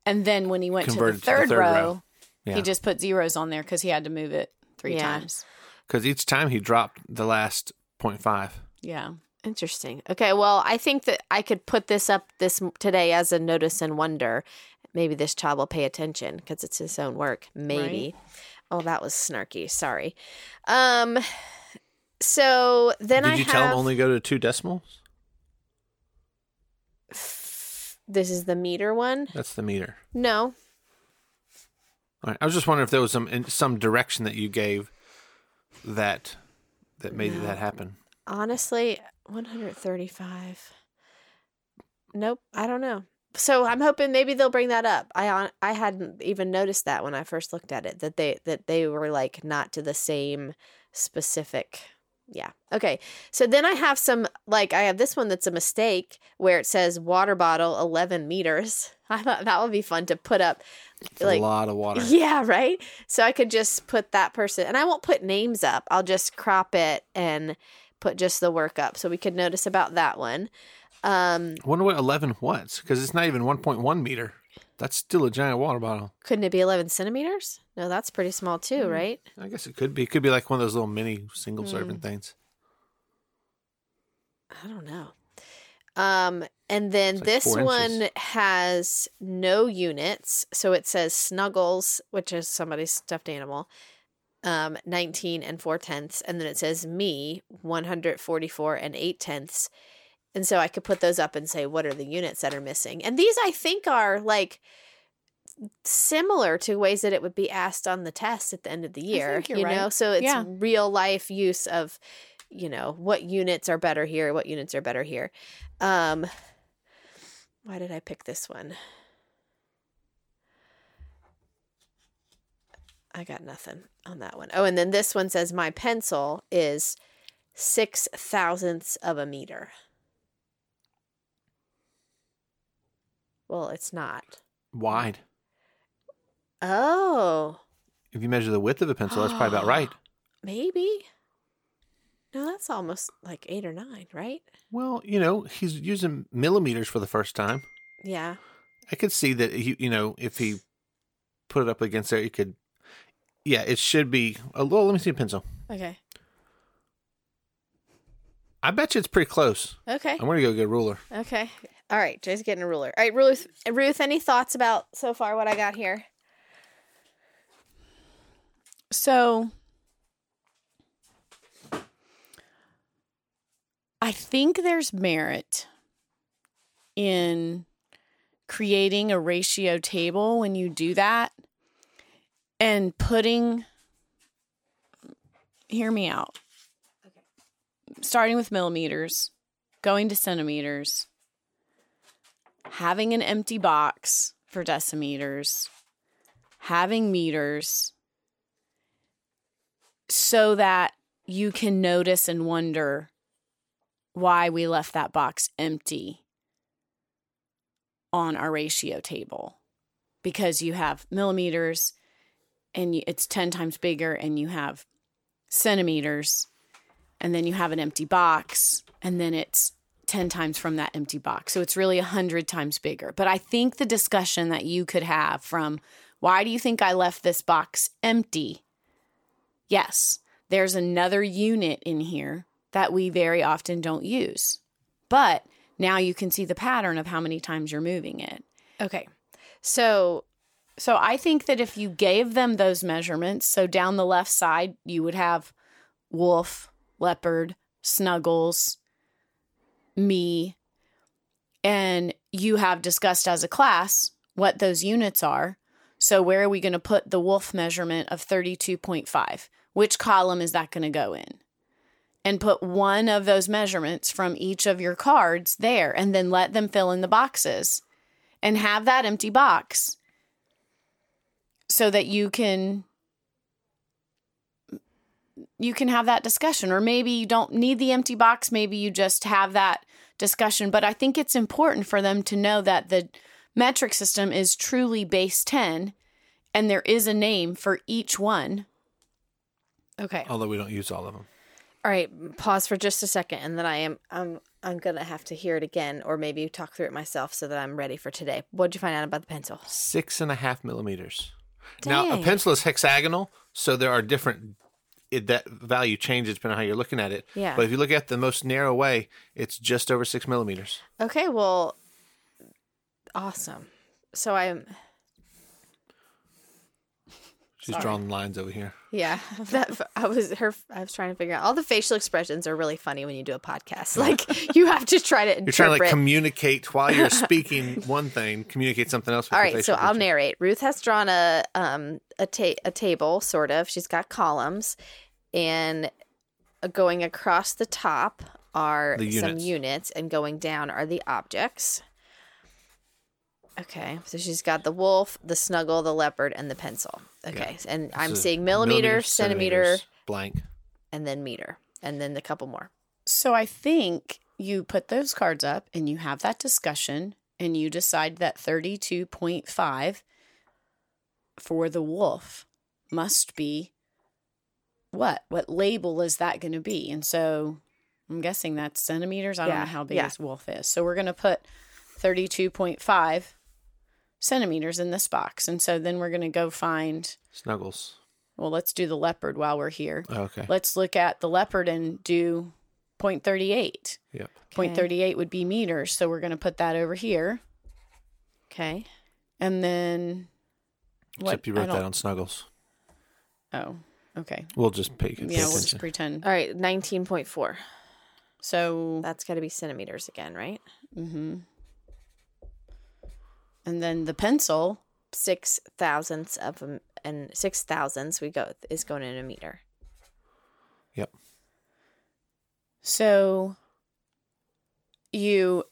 And then when he went Converted to the third, third row, row. Yeah. he just put zeros on there because he had to move it three Yeah. times. Because each time he dropped the last 0.5. Yeah. Interesting. Okay, well, I think that I could put this up this today as a notice and wonder. Maybe this child will pay attention because it's his own work. Maybe. Oh, that was snarky. Sorry. Um. So then I Did I you have. tell him only go to two decimals? This is the meter one. That's the meter. No. All right. I was just wondering if there was some in some direction that you gave that that made that happen. Honestly, 135. Nope, I don't know. So I'm hoping maybe they'll bring that up. I I hadn't even noticed that when I first looked at it that they that they were like not to the same specific. Yeah. Okay. So then I have some like I have this one that's a mistake where it says water bottle 11 meters. I thought that would be fun to put up It's a lot of water. yeah, right. So I could just put that person, and I won't put names up. I'll just crop it and put just the work up, so we could notice about that one. Um, I wonder what 11 was because it's not even 1.1 meter. That's still a giant water bottle. couldn't it be eleven centimeters? No, that's pretty small too, Mm. right? I guess it could be. It could be like one of those little mini single Hmm. serving things. I don't know. Um, and then like this one inches. has no units, so it says Snuggles, which is somebody's stuffed animal. Um, 19 and four tenths, and then it says me, 144 and eight tenths. And so I could put those up and say, what are the units that are missing? And these I think are like similar to ways that it would be asked on the test at the end of the year. you right. know, so it's Yeah. real life use of, you know, what units are better here, what units are better here. Um, why did I pick this one? I got nothing on that one. Oh, and then this one says my pencil is six thousandths of a meter. Well, it's not. Wide. Oh, If you measure the width of a pencil, that's probably about right. maybe. No, that's almost like eight or nine, right? Well, you know, he's using millimeters for the first time. Yeah. I could see that he, you know, if he put it up against there, you could. Yeah, it should be. A little, let me see a pencil. Okay. I bet you it's pretty close. Okay. I'm gonna go get a ruler. Okay. All right. Jay's getting a ruler. All right, Ruth. Ruth, any thoughts about so far what I got here? So I think there's merit in creating a ratio table when you do that and putting hear me out. Okay. starting with millimeters, going to centimeters, having an empty box for decimeters, having meters, so that you can notice and wonder why we left that box empty on our ratio table. Because you have millimeters and it's 10 times bigger and you have centimeters and then you have an empty box and then it's 10 times from that empty box so it's really 100 times bigger but i think the discussion that you could have from why do you think i left this box empty Yes, there's another unit in here that we very often don't use. But now you can see the pattern of how many times you're moving it. Okay. So, So I think that if you gave them those measurements, so down the left side, you would have wolf, leopard, snuggles, me, and you have discussed as a class what those units are. So where are we going to put the wolf measurement of 32.5? Which column is that going to go in? And put one of those measurements from each of your cards there and then let them fill in the boxes and have that empty box so that you can you can have that discussion or maybe you don't need the empty box maybe you just have that discussion but i think it's important for them to know that the metric system is truly base 10 and there is a name for each one Okay. Although we don't use all of them. All right. Pause for just a second, and then I am I'm I'm gonna have to hear it again, or maybe talk through it myself so that I'm ready for today. What'd you find out about the pencil? Six and a half millimeters. Now, a pencil is hexagonal, so there are different. It, that value changes depending on how you're looking at it. Yeah. But if you look at the most narrow way, it's just over six millimeters. Okay. Well, awesome. So I'm She's drawing lines over here. yeah. That I was her. I was trying to figure out all the facial expressions are really funny when you do a podcast. Like you have to try to You're trying to like communicate while you're speaking one thing, communicate something else. With All so I'll narrate. Ruth has drawn a um a ta- a table sort of. She's got columns and going across the top are The some units. units and going down are the objects. Okay, so she's got the wolf, the snuggle, the leopard, and the pencil. Okay, and I'm So seeing millimeter, centimeter, blank. and then meter, and then a couple more. So I think you put those cards up and you have that discussion and you decide that 32.5 for the wolf must be what? What label is that going to be? And so I'm guessing that's centimeters. I don't know how big yeah. this wolf is. So we're going to put 32.5 centimeters in this box. And so then we're going to go find, Snuggles. well, let's do the leopard while we're here. Oh, okay. Let's look at the leopard and do 0.38. Yep. Point thirty eight would be meters, so we're going to put that over here, Okay, and then what? Except you wrote that on Snuggles. Oh, okay. We'll just pay, pay Yeah, we'll just pretend. all right, nineteen point four. So, That's got to be centimeters again, right? hmm and then the pencil. Six thousandths of a, and six thousandths we go is going in a meter. Yep. So, you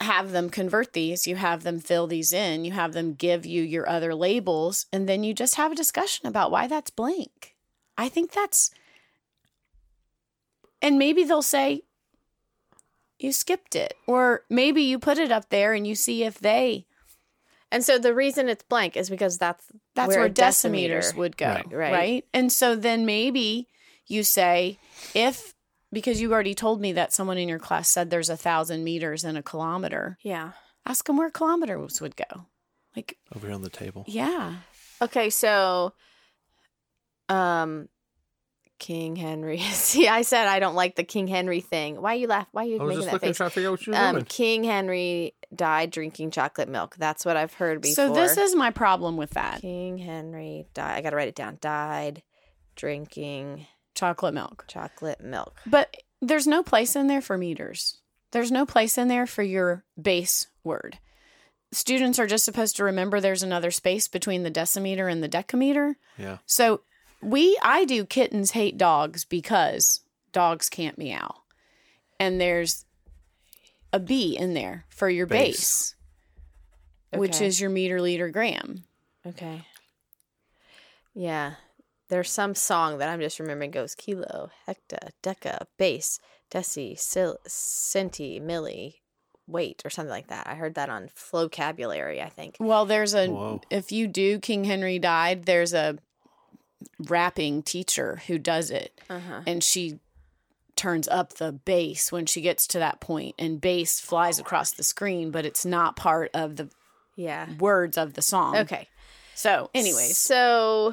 have them convert these. You have them fill these in. You have them give you your other labels, and then you just have a discussion about why that's blank. I think that's, and maybe they'll say, you skipped it. Or maybe you put it up there and you see if they, And so the reason it's blank is because that's that's where where, a decimeter- decimeters would go. Right. Right. Right. And so then maybe you say, if, because you already told me that someone in your class said there's a thousand meters in a kilometer, yeah. ask them where kilometers would go. Like, Over here on the table. yeah. Okay, so um King Henry. See, I said I don't like the King Henry thing. Why are you laugh? Why are you I was making just that looking, face? trying to figure out what you were Um, doing. King Henry died drinking chocolate milk. That's what I've heard before. So this is my problem with that King Henry died. I got to write it down. Died drinking chocolate milk. chocolate milk. But there's no place in there for meters. There's no place in there for your base word. Students are just supposed to remember there's another space between the decimeter and the decameter. yeah. So we I do kittens hate dogs because dogs can't meow. And there's a B in there for your base, Base. which is your meter liter gram. Okay. Yeah. There's some song that I'm just remembering goes kilo, hecta, deca, base, deci, sil, centi, milli, weight, or something like that. I heard that on Flocabulary, I think. Well, there's a Whoa. if you do King Henry died, there's a rapping teacher who does it. Uh-huh. and she turns up the bass when she gets to that point and bass flies across the screen but it's not part of the Yeah. words of the song Okay. so anyways So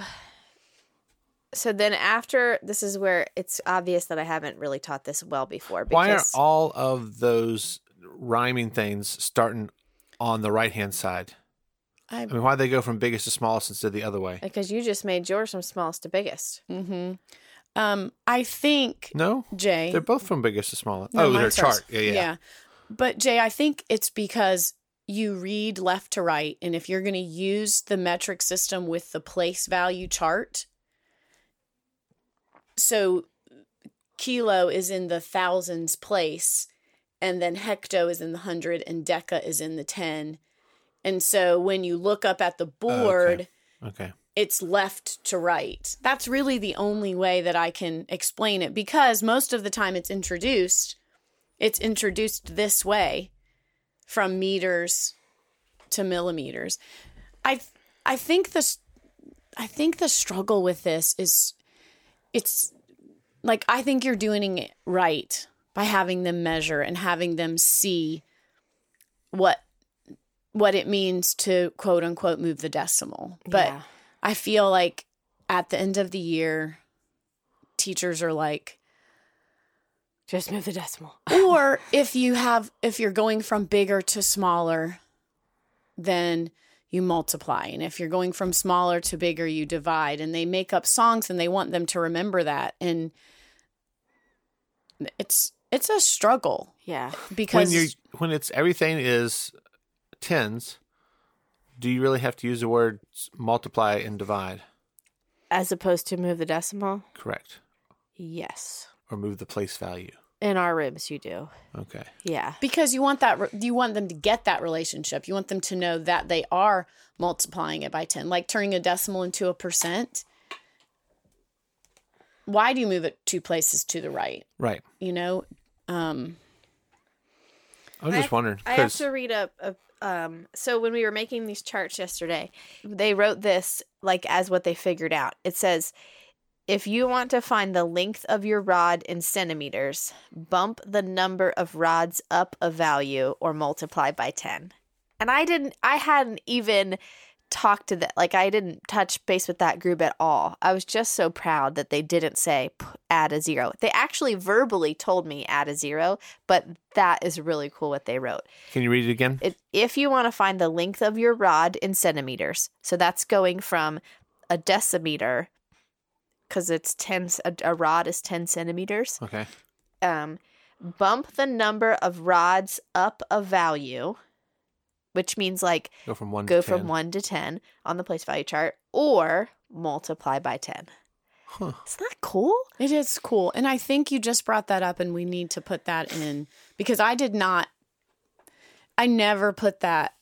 so then after this is where it's obvious that I haven't really taught this well before Why are all of those rhyming things starting on the right hand side? I, I mean, why they go from biggest to smallest instead of the other way? because you just made yours from smallest to biggest. Mm-hmm. um i think No, jay they're both from biggest to smallest. No, oh, their mine chart. Yeah, yeah. Yeah. But jay i think it's because you read left to right and if you're going to use the metric system with the place value chart so kilo is in the thousands place and then hecto is in the hundred and deca is in the 10 and so when you look up at the board Okay. it's left to right. That's really the only way that I can explain it because most of the time it's introduced, it's introduced this way from meters to millimeters. I I think this I think the struggle with this is it's like I think you're doing it right by having them measure and having them see what what it means to quote unquote move the decimal. But Yeah. I feel like at the end of the year, teachers are like, Just move the decimal. or if you have, if you're going from bigger to smaller, then you multiply. And if you're going from smaller to bigger, you divide. And they make up songs and they want them to remember that. And it's, it's a struggle Yeah. because when you when it's everything is tens, do you really have to use the words multiply and divide? As opposed to move the decimal? Correct. Yes. Or move the place value. In our ribs, you do. Okay. Yeah. because you want that re- you want them to get that relationship you want them to know that they are multiplying it by 10 like turning a decimal into a percent why do you move it two places to the right Right. you know um I was just have- wondering I have to read a, a um so when we were making these charts yesterday, they wrote this like as what they figured out. It says if you want to find the length of your rod in centimeters, bump the number of rods up a value or multiply by 10. And I didn't I hadn't even talked to that like I didn't touch base with that group at all. I was just so proud that they didn't say add a zero. They actually verbally told me add a zero, but that is really cool what they wrote. can you read it again? It, if you want to find the length of your rod in centimeters, so that's going from a decimeter, because it's 10, a, a rod is 10 centimeters. Okay. Um, bump the number of rods up a value, which means like Go from one go to 10. from 1 to 10 on the place value chart, or multiply by 10. Huh. Isn't that cool? it is cool and i think you just brought that up and we need to put that in because i did not i never put that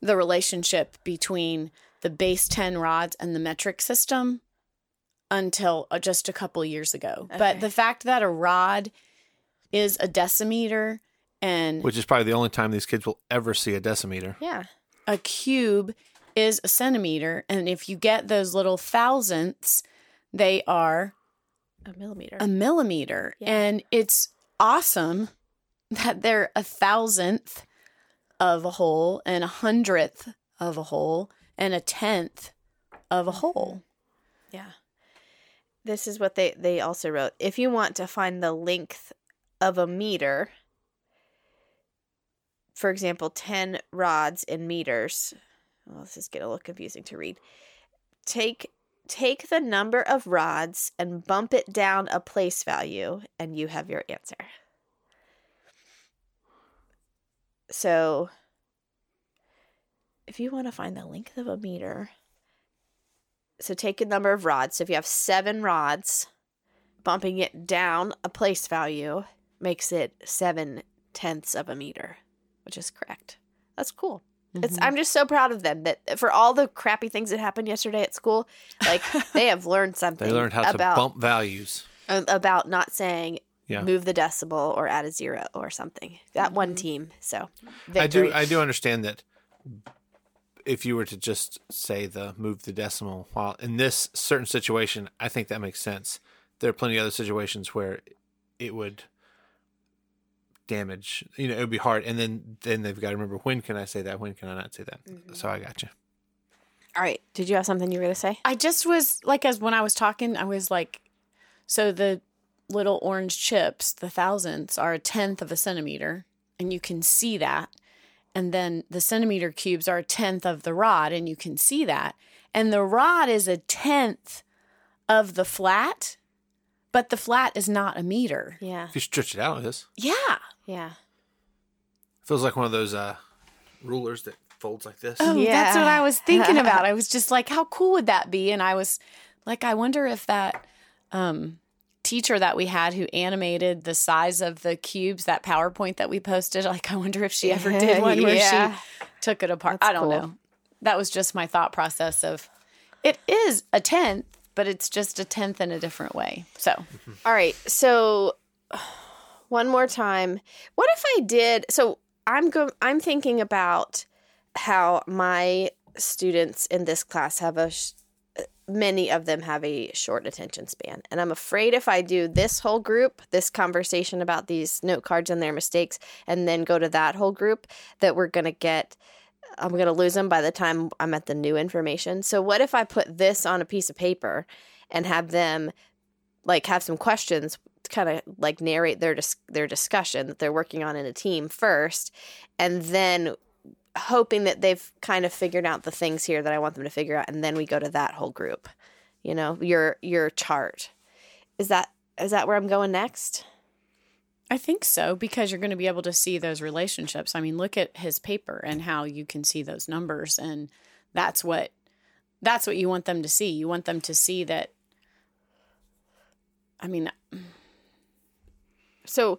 the relationship between the base 10 rods and the metric system until uh, just a couple years ago. But the fact that a rod is a decimeter and Which is probably the only time these kids will ever see a decimeter. Yeah. a cube is a centimeter, and if you get those little thousandths, they are A millimeter. a millimeter. Yeah. And it's awesome that they're a thousandth of a whole and a hundredth of a whole and a tenth of a whole. Mm-hmm. Yeah. This is what they they also wrote. If you want to find the length of a meter, for example, 10 rods in meters. Well, this is getting a little confusing to read. Take take the number of rods and bump it down a place value and you have your answer. So if you want to find the length of a meter, so take a number of rods. So if you have seven rods, bumping it down a place value makes it seven tenths of a meter, which is correct. That's cool. It's I'm just so proud of them that for all the crappy things that happened yesterday at school, like they have learned something. They learned how to about bump values. uh, about not saying Yeah. move the decimal or add a zero or something. That one team. So I do. I do understand that if you were to just say the move the decimal while in this certain situation, I think that makes sense. There are plenty of other situations where it would damage you know, it would be hard and then then they've got to remember when can I say that, when can I not say that. Mm-hmm. So I got you. All right. Did you have something you were gonna say? I just was like, as when I was talking, I was like, so the little orange chips, the thousandths, are a tenth of a centimeter, and you can see that. And then the centimeter cubes are a tenth of the rod, and you can see that. And the rod is a tenth of the flat, but the flat is not a meter. Yeah. If you stretch it out, it is. Yeah. Yeah. Feels like one of those uh rulers that folds like this. Oh, that's what I was thinking about. I was just like, how cool would that be? And I was like, I wonder if that um, teacher that we had who animated the size of the cubes, that PowerPoint that we posted, like, I wonder if she ever did one where Yeah. she took it apart. That's I don't cool. know. That was just my thought process of It is a tenth, but it's just a tenth in a different way. So All right. So one more time. What if I did so I'm go I'm thinking about how my students in this class have a sh- many of them have a short attention span and i'm afraid if i do this whole group this conversation about these note cards and their mistakes and then go to that whole group that we're going to get i'm going to lose them by the time i'm at the new information so what if i put this on a piece of paper and have them like have some questions kind of like narrate their dis- their discussion that they're working on in a team first and then hoping that they've kind of figured out the things here that I want them to figure out and then we go to that whole group. You know, your your chart. Is that is that where I'm going next? I think so because you're going to be able to see those relationships. I mean, look at his paper and how you can see those numbers and that's what that's what you want them to see. You want them to see that I mean, So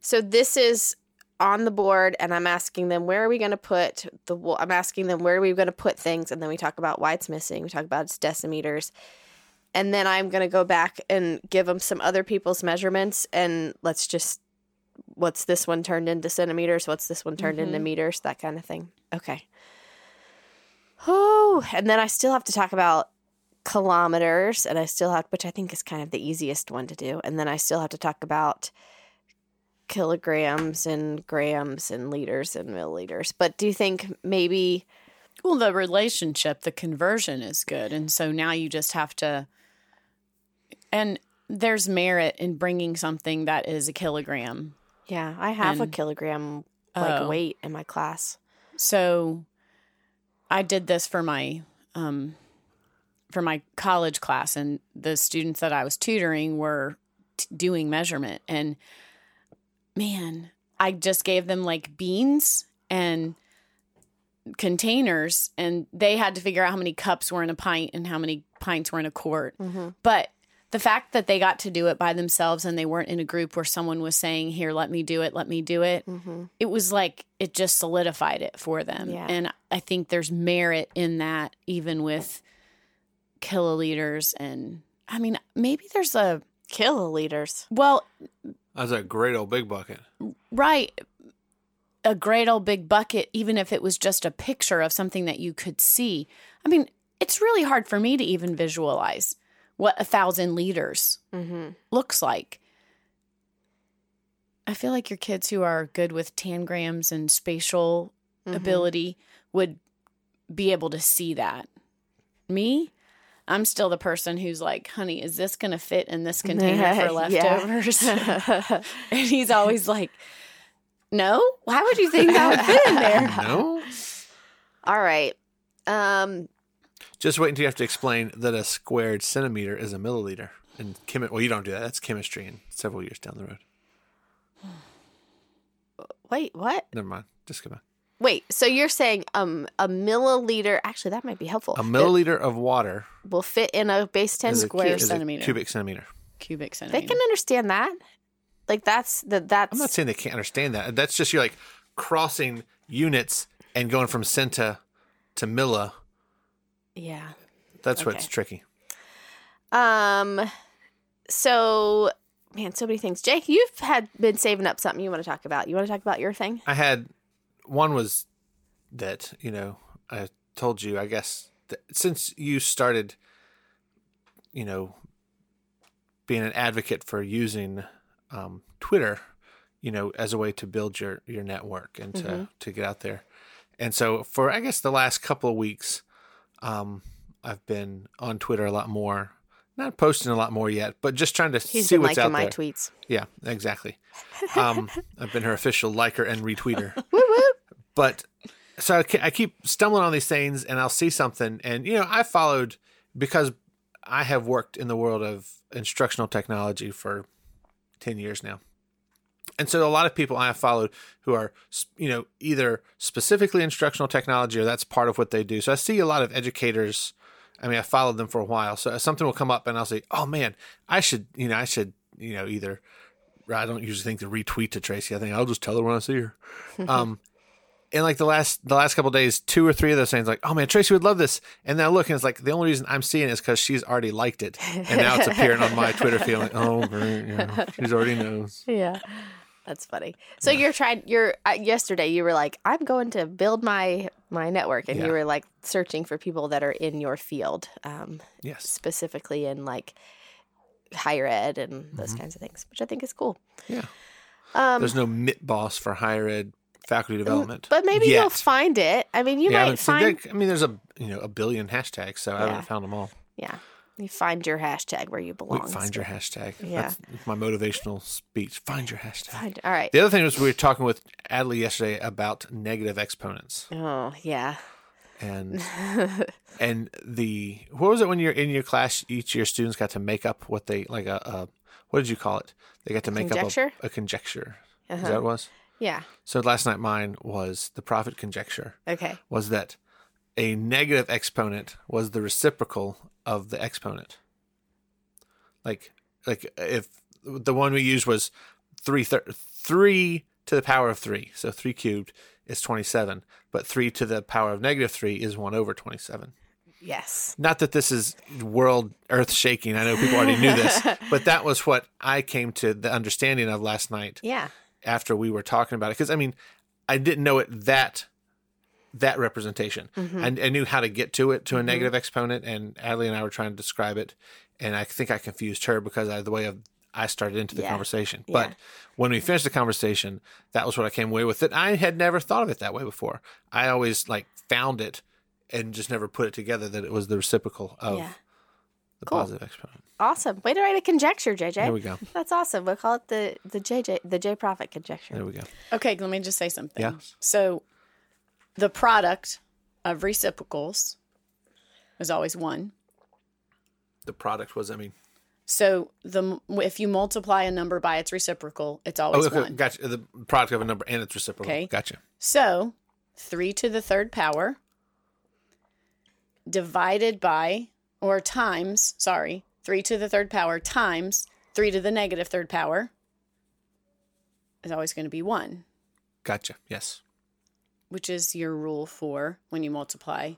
so this is on the board and I'm asking them where are we going to put the I'm asking them where are we going to put things and then we talk about why it's missing. We talk about its decimeters. And then I'm going to go back and give them some other people's measurements and let's just what's this one turned into centimeters, what's this one turned into mm-hmm. meters, that kind of thing. Okay. Oh, and then I still have to talk about kilometers and I still have which I think is kind of the easiest one to do. And then I still have to talk about kilograms and grams and liters and milliliters. But do you think maybe well, the relationship, the conversion is good. And so now you just have to and there's merit in bringing something that is a kilogram yeah, I have a kilogram like Oh. weight in my class. So I did this for my um for my college class and the students that I was tutoring were t- doing measurement and man, I just gave them like beans and containers and they had to figure out how many cups were in a pint and how many pints were in a quart. Mm-hmm. But the fact that they got to do it by themselves and they weren't in a group where someone was saying, Here, let me do it, let me do it, mm-hmm. it was like it just solidified it for them. Yeah. And I think there's merit in that, even with kiloliters. And I mean, maybe there's a, Kiloliters. well, That's a great old big bucket. right, a great old big bucket, even if it was just a picture of something that you could see. I mean, it's really hard for me to even visualize what a thousand liters Mm-hmm. looks like. I feel like your kids who are good with tangrams and spatial Mm-hmm. ability would be able to see that. Me, I'm still the person who's like, honey, is this going to fit in this container for Yeah. leftovers? and he's always like, no, why would you think that would fit in there? No? All right. Um Just wait until you have to explain that a squared centimeter is a milliliter. And chemi- well, you don't do that. That's chemistry and several years down the road. wait, what? Never mind. Just come on. Wait, so you're saying um a milliliter actually that might be helpful. A milliliter of water will fit in a base 10 is a, square is a centimeter. cubic centimeter. Cubic centimeter. They can understand that. Like that's the that's I'm not saying they can't understand that. That's just you're like crossing units and going from centa to milla. yeah. That's what's tricky. Um so man, so many things. Jake, you've had been saving up something you want to talk about. You want to talk about your thing? I had one was that you know I told you I guess since you started you know being an advocate for using um, Twitter you know as a way to build your your network and to to get out there and so for I guess the last couple of weeks um, I've been on Twitter a lot more not posting a lot more yet but just trying to He's see been what's liking out my there tweets. yeah, exactly. Um, I've been her official liker and retweeter. But so I I keep stumbling on these things, and I'll see something, and you know, I followed because I have worked in the world of instructional technology for ten years now, and so a lot of people I have followed who are you know either specifically instructional technology or that's part of what they do. So I see a lot of educators. I mean, I followed them for a while, so something will come up, and I'll say, "Oh man, I should," you know, I should, you know, either I don't usually think to retweet to Tracy. I think I'll just tell her when I see her. um, in like the last the last couple days, two or three of those things, like, oh man, Tracy would love this, and then I look and it's like the only reason I'm seeing it is because she's already liked it, and now it's appearing on my Twitter feed. Like, oh, great, yeah, she's already knows. Yeah. That's funny. So you're trying. You're uh, yesterday. You were like, "I'm going to build my my network," and Yeah. you were like searching for people that are in your field, um, Yes, specifically in like higher ed and those kinds of things, which I think is cool. Mm-hmm. yeah. Um, There's no MTBoS for higher ed faculty development, but maybe yet. you'll find it. I mean, you yeah, might haven't find. there- I mean, there's a you know a billion hashtags, so I haven't found them all. Yeah, you find your hashtag where you belong. Wait, find your hashtag. Yeah. That's my motivational speech. Find your hashtag. Find, all right. The other thing was we were talking with Adley yesterday about negative exponents Oh yeah. and and the what was it when you're in your class each of your students got to make up what they like a, a what did you call it? They got to make conjecture? up a, a conjecture. Uh-huh. that what it was? Yeah. So last night mine was the profit conjecture Okay. was that a negative exponent was the reciprocal of the exponent. Like like if the one we used was three thir- three to the power of three, so three cubed is twenty seven, but three to the power of negative three is one over twenty seven. Yes. Not that this is world earth shaking. I know people already knew this, but that was what I came to the understanding of last night Yeah. After we were talking about it because I mean I didn't know it that that representation. Mm-hmm. I, I knew how to get to it to a negative exponent, and Adley and I were trying to describe it, and I think I confused her because of the way of I started into the Yeah. conversation. Yeah. But when we finished the conversation, that was what I came away with. It I had never thought of it that way before. I always like found it and just never put it together that it was the reciprocal of Yeah. The Cool. positive exponent. Awesome. Way to write a conjecture, JJ. There we go. That's awesome. We'll call it the the JJ the J Profit conjecture. There we go. Okay, let me just say something. Yeah. So the product of reciprocals is always one. The product was, I mean, So the if you multiply a number by its reciprocal, it's oh, always okay, one. gotcha. The product of a number and its reciprocal. Okay. Gotcha. So three to the third power divided by or times, sorry, three to the third power times three to the negative third power is always going to be one, Gotcha. Yes. which is your rule for when you multiply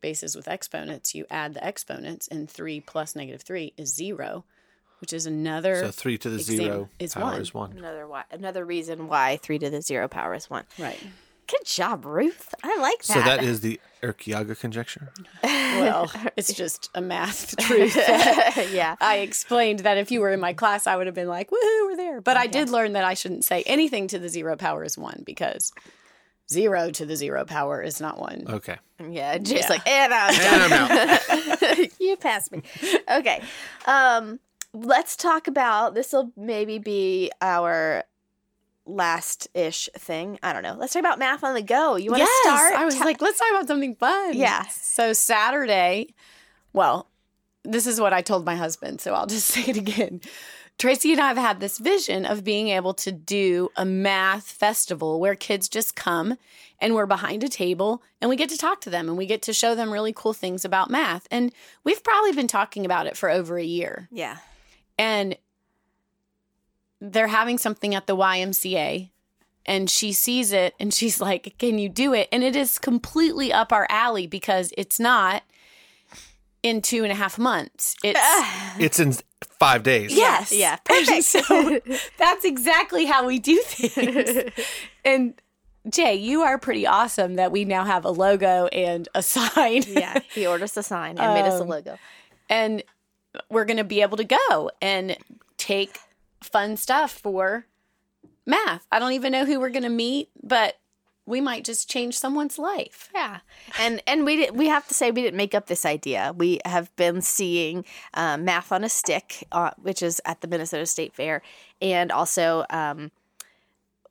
bases with exponents. You add the exponents, and three plus negative three is zero, which is another. So three to the exam- zero is power one. is one. Another why, another reason why three to the zero power is one. right. Good job, Ruth. I like that. So that is the Urquiaga conjecture. Well, it's just a math truth. yeah. I explained that if you were in my class, I would have been like, woohoo, we're there. But I did learn that I shouldn't say anything to the zero power is one because zero to the zero power is not one. Okay. Yeah. Jay's Yeah. like, and I'm And I'm out. you passed me. Okay. Um, let's talk about this will maybe be our last ish thing. I don't know. Let's talk about math on the go. You want to Yes, start? I was Ta- like, let's talk about something fun. Yeah. So Saturday, well, this is what I told my husband, so I'll just say it again. Tracy and I have had this vision of being able to do a math festival where kids just come and we're behind a table and we get to talk to them and we get to show them really cool things about math. And we've probably been talking about it for over a year. yeah. And they're having something at the YMCA and she sees it and she's like, Can you do it? And it is completely up our alley because it's not in two and a half months. It's It's in five days. yes. Yeah. Perfect. so that's exactly how we do things. and Jay, you are pretty awesome that we now have a logo and a sign. yeah. He ordered us a sign and made us a Um, logo. and we're going to be able to go and take fun stuff for math. I don't even know who we're going to meet, but we might just change someone's life. Yeah, and and we did, we have to say we didn't make up this idea. We have been seeing uh, math on a stick, uh, which is at the Minnesota State Fair, and also um,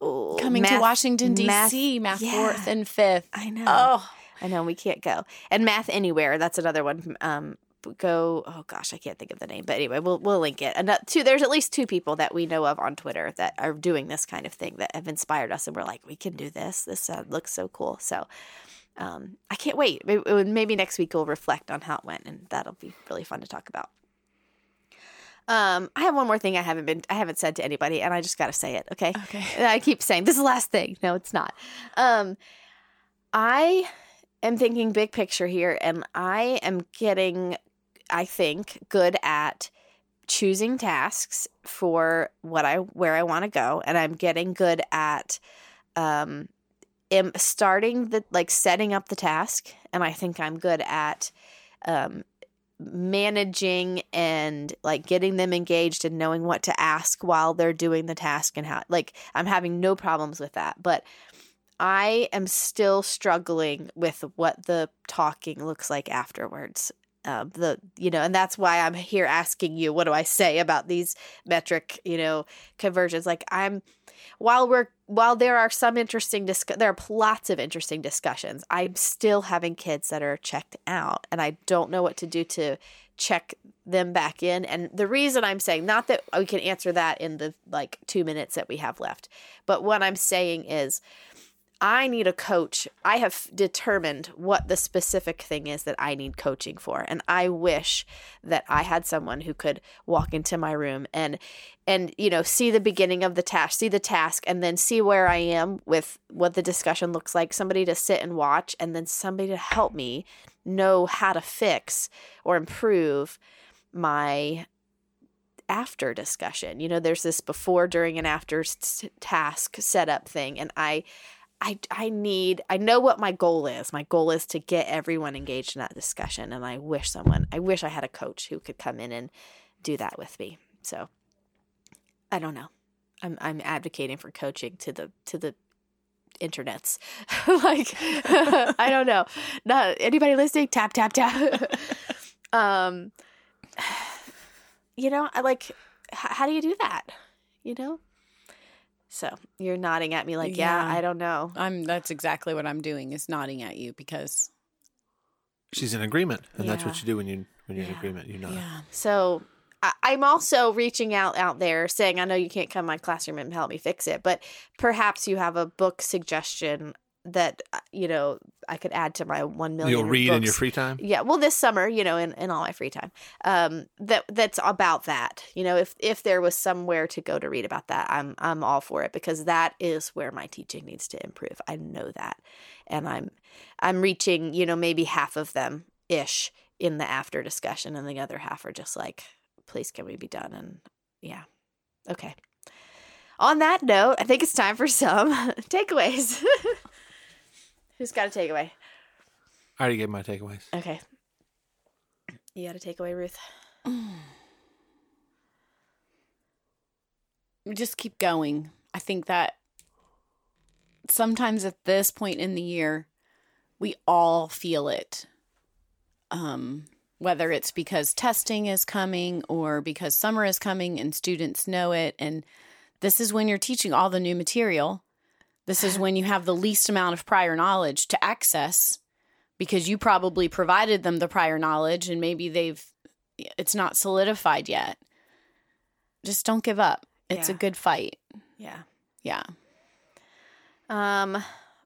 oh, Coming to Washington D.C. Math, yeah. fourth and fifth. I know. Oh, I know we can't go. And Math Anywhere, that's another one. Um, go. Oh gosh, I can't think of the name, but anyway, we'll we'll link it. And two, there's at least two people that we know of on Twitter that are doing this kind of thing that have inspired us, and we're like, we can do this. This uh, looks so cool. So. Um, I can't wait. Maybe, maybe next week we'll reflect on how it went, and that'll be really fun to talk about. Um, I have one more thing I haven't been I haven't said to anybody, and I just got to say it. Okay. Okay. And I keep saying this is the last thing. No, it's not. Um, I am thinking big picture here, and I am getting, I think, good at choosing tasks for what I where I want to go, and I'm getting good at um, am starting the like setting up the task, and I think I'm good at um, managing and like getting them engaged and knowing what to ask while they're doing the task and how like I'm having no problems with that, but I am still struggling with what the talking looks like afterwards. Um, the you know, and that's why I'm here asking you, what do I say about these metric, you know, conversions? Like I'm, while we're while there are some interesting disc- there are lots of interesting discussions. I'm still having kids that are checked out, and I don't know what to do to check them back in. And the reason I'm saying not that we can answer that in the like two minutes that we have left, but what I'm saying is I need a coach. I have determined what the specific thing is that I need coaching for. And I wish that I had someone who could walk into my room and and you know, see the beginning of the task, see the task and then see where I am with what the discussion looks like, somebody to sit and watch and then somebody to help me know how to fix or improve my after discussion. You know, there's this before, during, and after task setup thing. And I I I need I know what my goal is. My goal is to get everyone engaged in that discussion and I wish someone I wish I had a coach who could come in and do that with me. So I don't know. I'm I'm advocating for coaching to the to the internets. like I don't know. Not anybody listening tap tap tap. um you know, I like how do you do that? You know? So you're nodding at me like, yeah, Yeah. I don't know. I'm that's exactly what I'm doing is nodding at you because She's in agreement, and that's what you do when you when you're in agreement. You know. that. yeah. So I, I'm also reaching out out there saying, I know you can't come to my classroom and help me fix it, but perhaps you have a book suggestion that uh, you know I could add to my one million. You'll read in your free time. Yeah, well, this summer, you know, in, in all my free time, um, that that's about that. You know, if if there was somewhere to go to read about that, I'm I'm all for it because that is where my teaching needs to improve. I know that, and I'm I'm reaching, you know, maybe half of them ish in the after discussion, and the other half are just like, please, can we be done? And yeah, okay. On that note, I think it's time for some takeaways. Who's got a takeaway? I already gave my takeaways. Okay. You got a takeaway, Ruth? just keep going. I think that sometimes at this point in the year, we all feel it. Um, whether it's because testing is coming or because summer is coming and students know it. And this is when you're teaching all the new material. This is when you have the least amount of prior knowledge to access because you probably provided them the prior knowledge and maybe they've, it's not solidified yet. Just don't give up. It's a good fight. Yeah. Yeah. Um,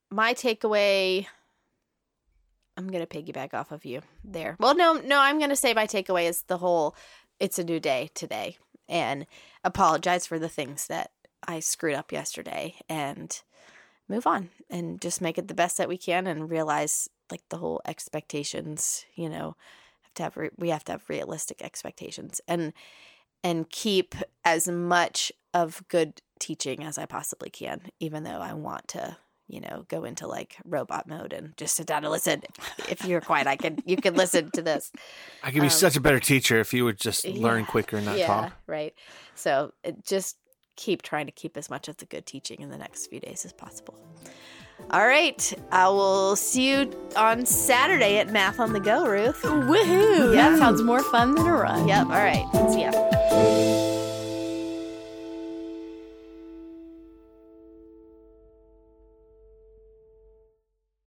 my takeaway. I'm gonna piggyback off of you there. Well, no, no, I'm gonna say my takeaway is the whole. It's a new day today, and apologize for the things that I screwed up yesterday, and move on, and just make it the best that we can, and realize like the whole expectations. You know, have to have re- we have to have realistic expectations, and and keep as much of good teaching as I possibly can, even though I want to, you know, go into like robot mode and just sit down and listen. If you're quiet, I can you can listen to this. I could be Um, such a better teacher if you would just learn yeah, quicker and not yeah, talk. right. So it, just keep trying to keep as much of the good teaching in the next few days as possible. All right, I will see you on Saturday at Math on the Go, Ruth. Woohoo! Yeah. That sounds more fun than a run. Yep. All right. See ya.